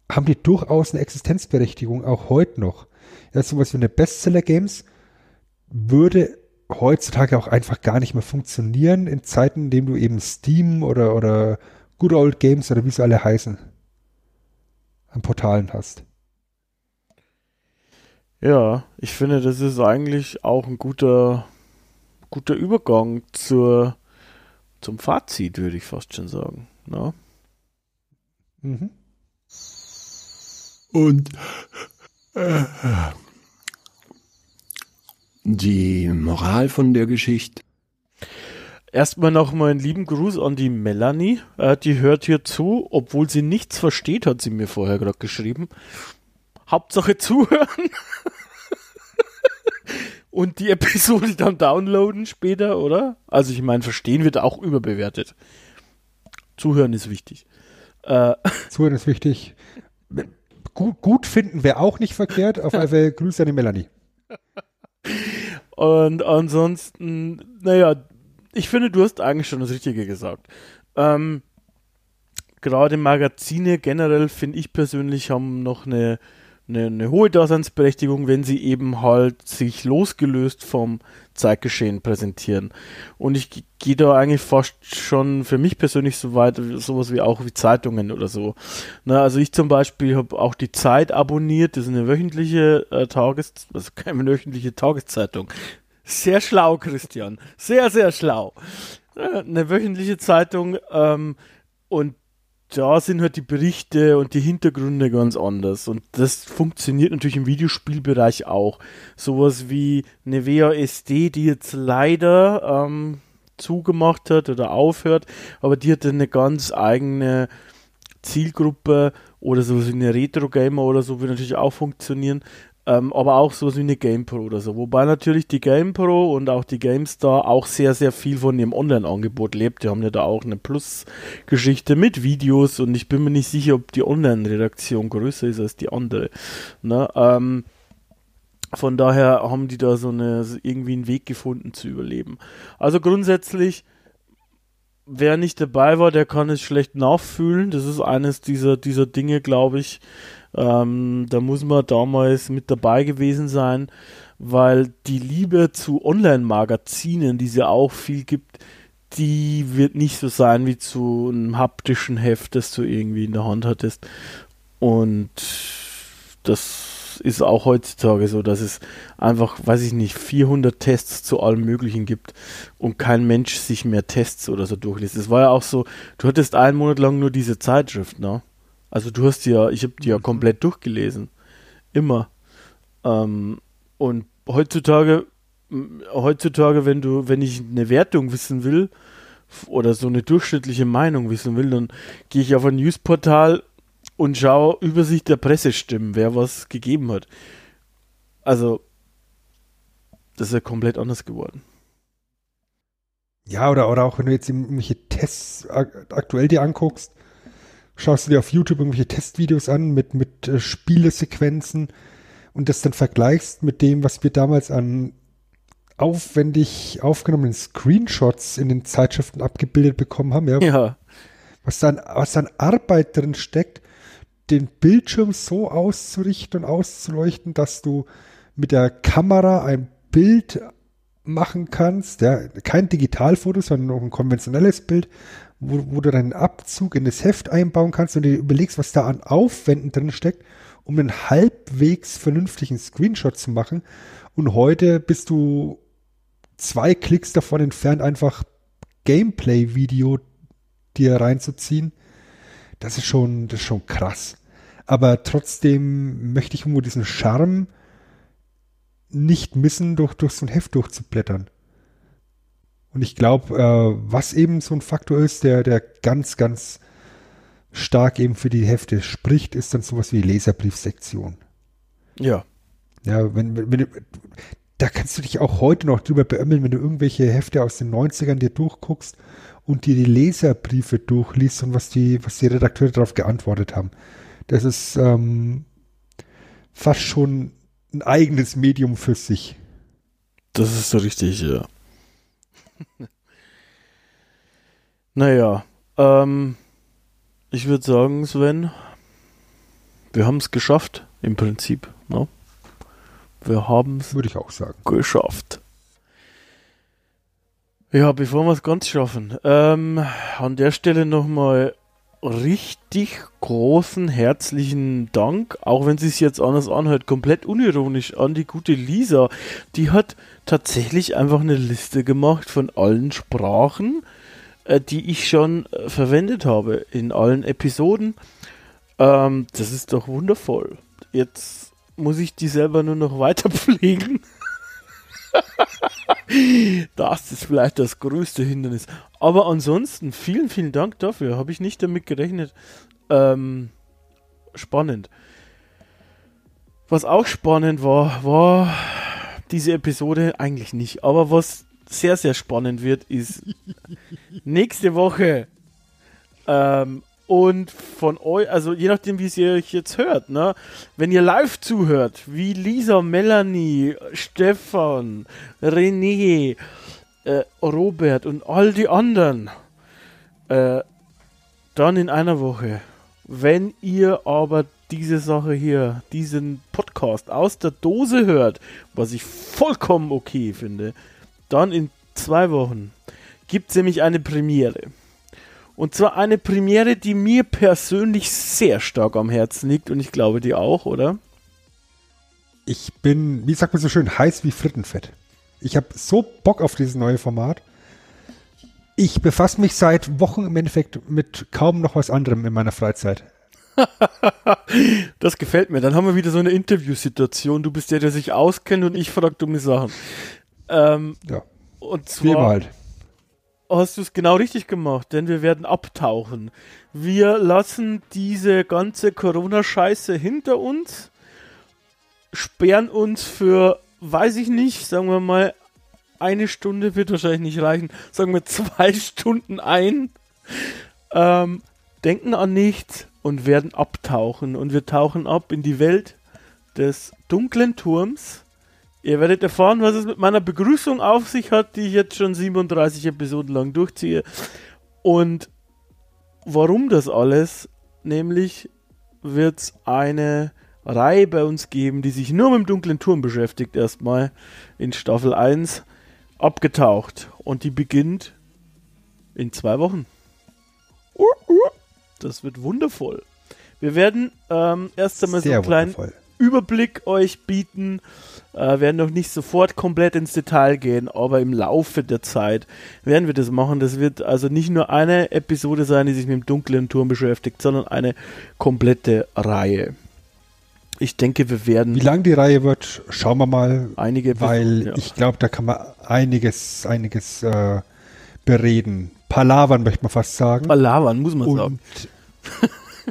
haben die durchaus eine Existenzberechtigung, auch heute noch ja, sowas wie eine Bestseller-Games würde heutzutage auch einfach gar nicht mehr funktionieren in Zeiten, in denen du eben Steam oder, oder Good Old Games oder wie sie alle heißen an Portalen hast. Ja, ich finde, das ist eigentlich auch ein guter, guter Übergang zur, zum Fazit, würde ich fast schon sagen. Ne? Mhm. Und äh, die Moral von der Geschichte. Erstmal noch mal einen lieben Gruß an die Melanie. Äh, die hört hier zu, obwohl sie nichts versteht, hat sie mir vorher gerade geschrieben. Hauptsache zuhören. Und die Episode dann downloaden später, oder? Also ich meine, verstehen wird auch überbewertet. Zuhören ist wichtig. Äh, Zuhören ist wichtig. Gut, gut finden wäre auch nicht verkehrt. Auf alle Fälle Grüße an die Melanie. Und ansonsten, naja, ich finde, du hast eigentlich schon das Richtige gesagt. Ähm, gerade Magazine generell, finde ich persönlich, haben noch eine eine, eine hohe Daseinsberechtigung, wenn sie eben halt sich losgelöst vom Zeitgeschehen präsentieren. Und ich gehe da eigentlich fast schon für mich persönlich so weit, sowas wie auch wie Zeitungen oder so. Na, also ich zum Beispiel habe auch die Zeit abonniert, das ist eine wöchentliche äh, Tages, also keine wöchentliche Tageszeitung. Sehr schlau, Christian. Sehr, sehr schlau. Äh, eine wöchentliche Zeitung ähm, und da sind halt die Berichte und die Hintergründe ganz anders. Und das funktioniert natürlich im Videospielbereich auch. Sowas wie eine WASD, die jetzt leider ähm, zugemacht hat oder aufhört, aber die hat eine ganz eigene Zielgruppe oder sowas wie eine Retro-Gamer oder so würde natürlich auch funktionieren. Ähm, aber auch sowas wie eine GamePro oder so. Wobei natürlich die GamePro und auch die GameStar auch sehr, sehr viel von ihrem Online-Angebot lebt. Die haben ja da auch eine Plus-Geschichte mit Videos und ich bin mir nicht sicher, ob die Online-Redaktion größer ist als die andere. Ne? Ähm, von daher haben die da so eine irgendwie einen Weg gefunden zu überleben. Also grundsätzlich, wer nicht dabei war, der kann es schlecht nachfühlen. Das ist eines dieser, dieser Dinge, glaube ich, ähm, da muss man damals mit dabei gewesen sein, weil die Liebe zu Online-Magazinen, die es ja auch viel gibt, die wird nicht so sein wie zu einem haptischen Heft, das du irgendwie in der Hand hattest. Und das ist auch heutzutage so, dass es einfach, weiß ich nicht, 400 Tests zu allem Möglichen gibt und kein Mensch sich mehr Tests oder so durchliest. Es war ja auch so, du hattest einen Monat lang nur diese Zeitschrift, ne? Also du hast die ja, ich habe die ja mhm. komplett durchgelesen. Immer. Ähm, und heutzutage, heutzutage, wenn du, wenn ich eine Wertung wissen will oder so eine durchschnittliche Meinung wissen will, dann gehe ich auf ein Newsportal und schaue Übersicht der Pressestimmen, wer was gegeben hat. Also, das ist ja komplett anders geworden. Ja, oder, oder auch wenn du jetzt irgendwelche Tests aktuell dir anguckst, schaust du dir auf YouTube irgendwelche Testvideos an mit, mit äh, Spielesequenzen und das dann vergleichst mit dem, was wir damals an aufwendig aufgenommenen Screenshots in den Zeitschriften abgebildet bekommen haben, ja. ja. Was dann, was dann Arbeit drin steckt, den Bildschirm so auszurichten und auszuleuchten, dass du mit der Kamera ein Bild machen kannst, ja, kein Digitalfoto, sondern noch ein konventionelles Bild, wo, wo du deinen Abzug in das Heft einbauen kannst und dir überlegst, was da an Aufwänden drin steckt, um einen halbwegs vernünftigen Screenshot zu machen. Und heute bist du zwei Klicks davon entfernt, einfach Gameplay-Video dir reinzuziehen. Das ist schon, das ist schon krass. Aber trotzdem möchte ich irgendwo diesen Charme nicht missen, durch, durch so ein Heft durchzublättern. Und ich glaube, äh, was eben so ein Faktor ist, der, der ganz, ganz stark eben für die Hefte spricht, ist dann sowas wie Leserbriefsektion. Ja. Ja, wenn, wenn, wenn du, da kannst du dich auch heute noch drüber beömmeln, wenn du irgendwelche Hefte aus den 90ern dir durchguckst und dir die Leserbriefe durchliest und was die, was die Redakteure darauf geantwortet haben. Das ist ähm, fast schon ein eigenes Medium für sich. Das ist so richtig, ja. naja, ähm, ich würde sagen, Sven, wir haben es geschafft, im Prinzip. Ne? Wir haben es Würde ich auch sagen. geschafft. Ja, bevor wir es ganz schaffen, ähm, an der Stelle nochmal richtig großen herzlichen Dank, auch wenn sie es jetzt anders anhört, komplett unironisch an die gute Lisa. Die hat tatsächlich einfach eine Liste gemacht von allen Sprachen, äh, die ich schon äh, verwendet habe in allen Episoden. Ähm, das ist doch wundervoll. Jetzt muss ich die selber nur noch weiter pflegen. das ist vielleicht das größte Hindernis. Aber ansonsten, vielen, vielen Dank dafür. Habe ich nicht damit gerechnet. Ähm, spannend. Was auch spannend war, war diese Episode eigentlich nicht. Aber was sehr, sehr spannend wird, ist nächste Woche. Ähm, und von euch, also je nachdem, wie ihr euch jetzt hört, ne? Wenn ihr live zuhört, wie Lisa, Melanie, Stefan, René, äh, Robert und all die anderen, äh, dann in einer Woche. Wenn ihr aber diese Sache hier, diesen Podcast aus der Dose hört, was ich vollkommen okay finde, dann in zwei Wochen gibt es nämlich eine Premiere. Und zwar eine Premiere, die mir persönlich sehr stark am Herzen liegt und ich glaube die auch, oder? Ich bin, wie sagt man so schön, heiß wie Frittenfett. Ich habe so Bock auf dieses neue Format. Ich befasse mich seit Wochen im Endeffekt mit kaum noch was anderem in meiner Freizeit. das gefällt mir. Dann haben wir wieder so eine Interviewsituation. Du bist der, der sich auskennt und ich frage dumme Sachen. Ähm, ja. Und zwar. Wie immer halt hast du es genau richtig gemacht, denn wir werden abtauchen. Wir lassen diese ganze Corona-Scheiße hinter uns, sperren uns für, weiß ich nicht, sagen wir mal, eine Stunde wird wahrscheinlich nicht reichen, sagen wir zwei Stunden ein, ähm, denken an nichts und werden abtauchen. Und wir tauchen ab in die Welt des dunklen Turms Ihr werdet erfahren, was es mit meiner Begrüßung auf sich hat, die ich jetzt schon 37 Episoden lang durchziehe. Und warum das alles? Nämlich wird es eine Reihe bei uns geben, die sich nur mit dem dunklen Turm beschäftigt, erstmal in Staffel 1 abgetaucht. Und die beginnt in zwei Wochen. Das wird wundervoll. Wir werden ähm, erst einmal Sehr so einen kleinen wundervoll. Überblick euch bieten. Äh, werden noch nicht sofort komplett ins Detail gehen, aber im Laufe der Zeit werden wir das machen. Das wird also nicht nur eine Episode sein, die sich mit dem dunklen Turm beschäftigt, sondern eine komplette Reihe. Ich denke, wir werden. Wie lang die Reihe wird, schauen wir mal. Einige Weil ja. ich glaube, da kann man einiges, einiges äh, bereden. Palavern möchte man fast sagen. Palavern, muss man Und sagen.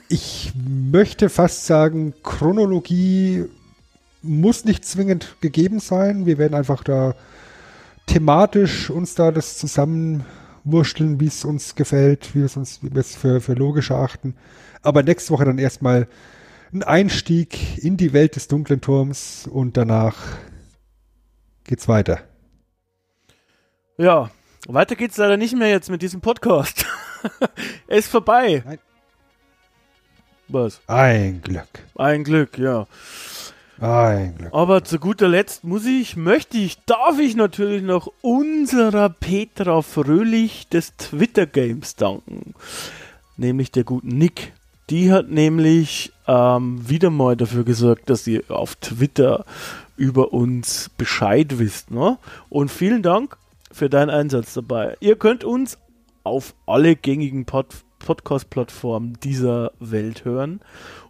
ich möchte fast sagen, Chronologie muss nicht zwingend gegeben sein. Wir werden einfach da thematisch uns da das zusammenwurschteln, wie es uns gefällt, wie, es uns, wie wir es für, für logisch erachten. Aber nächste Woche dann erstmal ein Einstieg in die Welt des dunklen Turms und danach geht's weiter. Ja, weiter geht's leider nicht mehr jetzt mit diesem Podcast. er ist vorbei. Nein. Was? Ein Glück. Ein Glück, ja. Ein Glück. Aber zu guter Letzt muss ich, möchte ich, darf ich natürlich noch unserer Petra Fröhlich des Twitter Games danken. Nämlich der guten Nick. Die hat nämlich ähm, wieder mal dafür gesorgt, dass ihr auf Twitter über uns Bescheid wisst. Ne? Und vielen Dank für deinen Einsatz dabei. Ihr könnt uns auf alle gängigen Pod Podcast-Plattformen dieser Welt hören.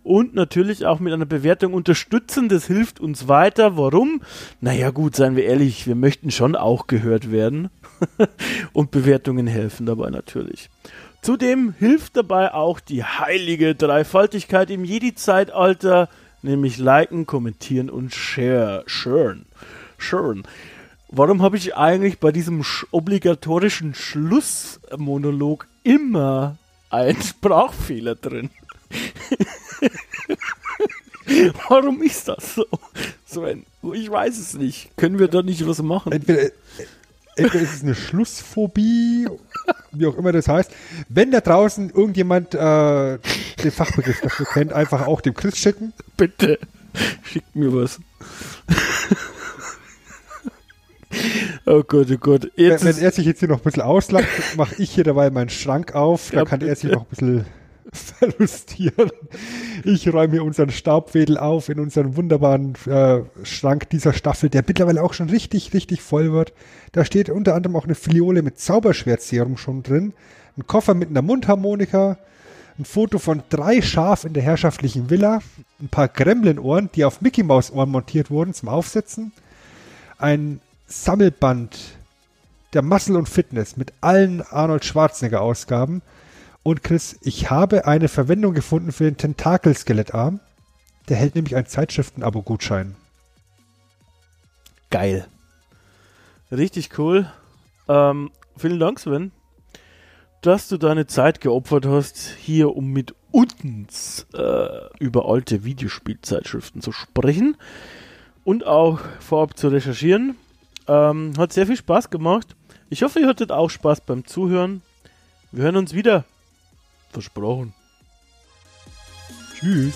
Und natürlich auch mit einer Bewertung unterstützen. Das hilft uns weiter. Warum? Naja, gut, seien wir ehrlich, wir möchten schon auch gehört werden. Und Bewertungen helfen dabei natürlich. Zudem hilft dabei auch die heilige Dreifaltigkeit im Jedi-Zeitalter, nämlich liken, kommentieren und share, sharen, sharen. Warum habe ich eigentlich bei diesem sch obligatorischen Schlussmonolog immer einen Sprachfehler drin? Warum ist das so? ein, ich weiß es nicht. Können wir da nicht was machen? Entweder, entweder ist es eine Schlussphobie, wie auch immer das heißt. Wenn da draußen irgendjemand äh, den Fachbegriff dafür kennt, einfach auch dem Chris schicken. Bitte, schickt mir was. Oh Gott, oh Gott. Jetzt wenn, wenn er sich jetzt hier noch ein bisschen auslacht, mache ich hier dabei meinen Schrank auf. Da ja, kann bitte. er sich noch ein bisschen verlustieren. Ich räume unseren Staubwedel auf in unseren wunderbaren äh, Schrank dieser Staffel, der mittlerweile auch schon richtig, richtig voll wird. Da steht unter anderem auch eine Filiole mit Zauberschwertserum schon drin, ein Koffer mit einer Mundharmonika, ein Foto von drei Schaf in der herrschaftlichen Villa, ein paar Gremlin-Ohren, die auf Mickey Maus Ohren montiert wurden zum Aufsetzen, ein Sammelband der Muscle und Fitness mit allen Arnold Schwarzenegger Ausgaben und Chris, ich habe eine Verwendung gefunden für den Tentakel-Skelettarm. Der hält nämlich einen Zeitschriften-Abo-Gutschein. Geil. Richtig cool. Ähm, vielen Dank, Sven, dass du deine Zeit geopfert hast, hier um mit uns äh, über alte Videospielzeitschriften zu sprechen und auch vorab zu recherchieren. Ähm, hat sehr viel Spaß gemacht. Ich hoffe, ihr hattet auch Spaß beim Zuhören. Wir hören uns wieder. Versprochen. Tschüss.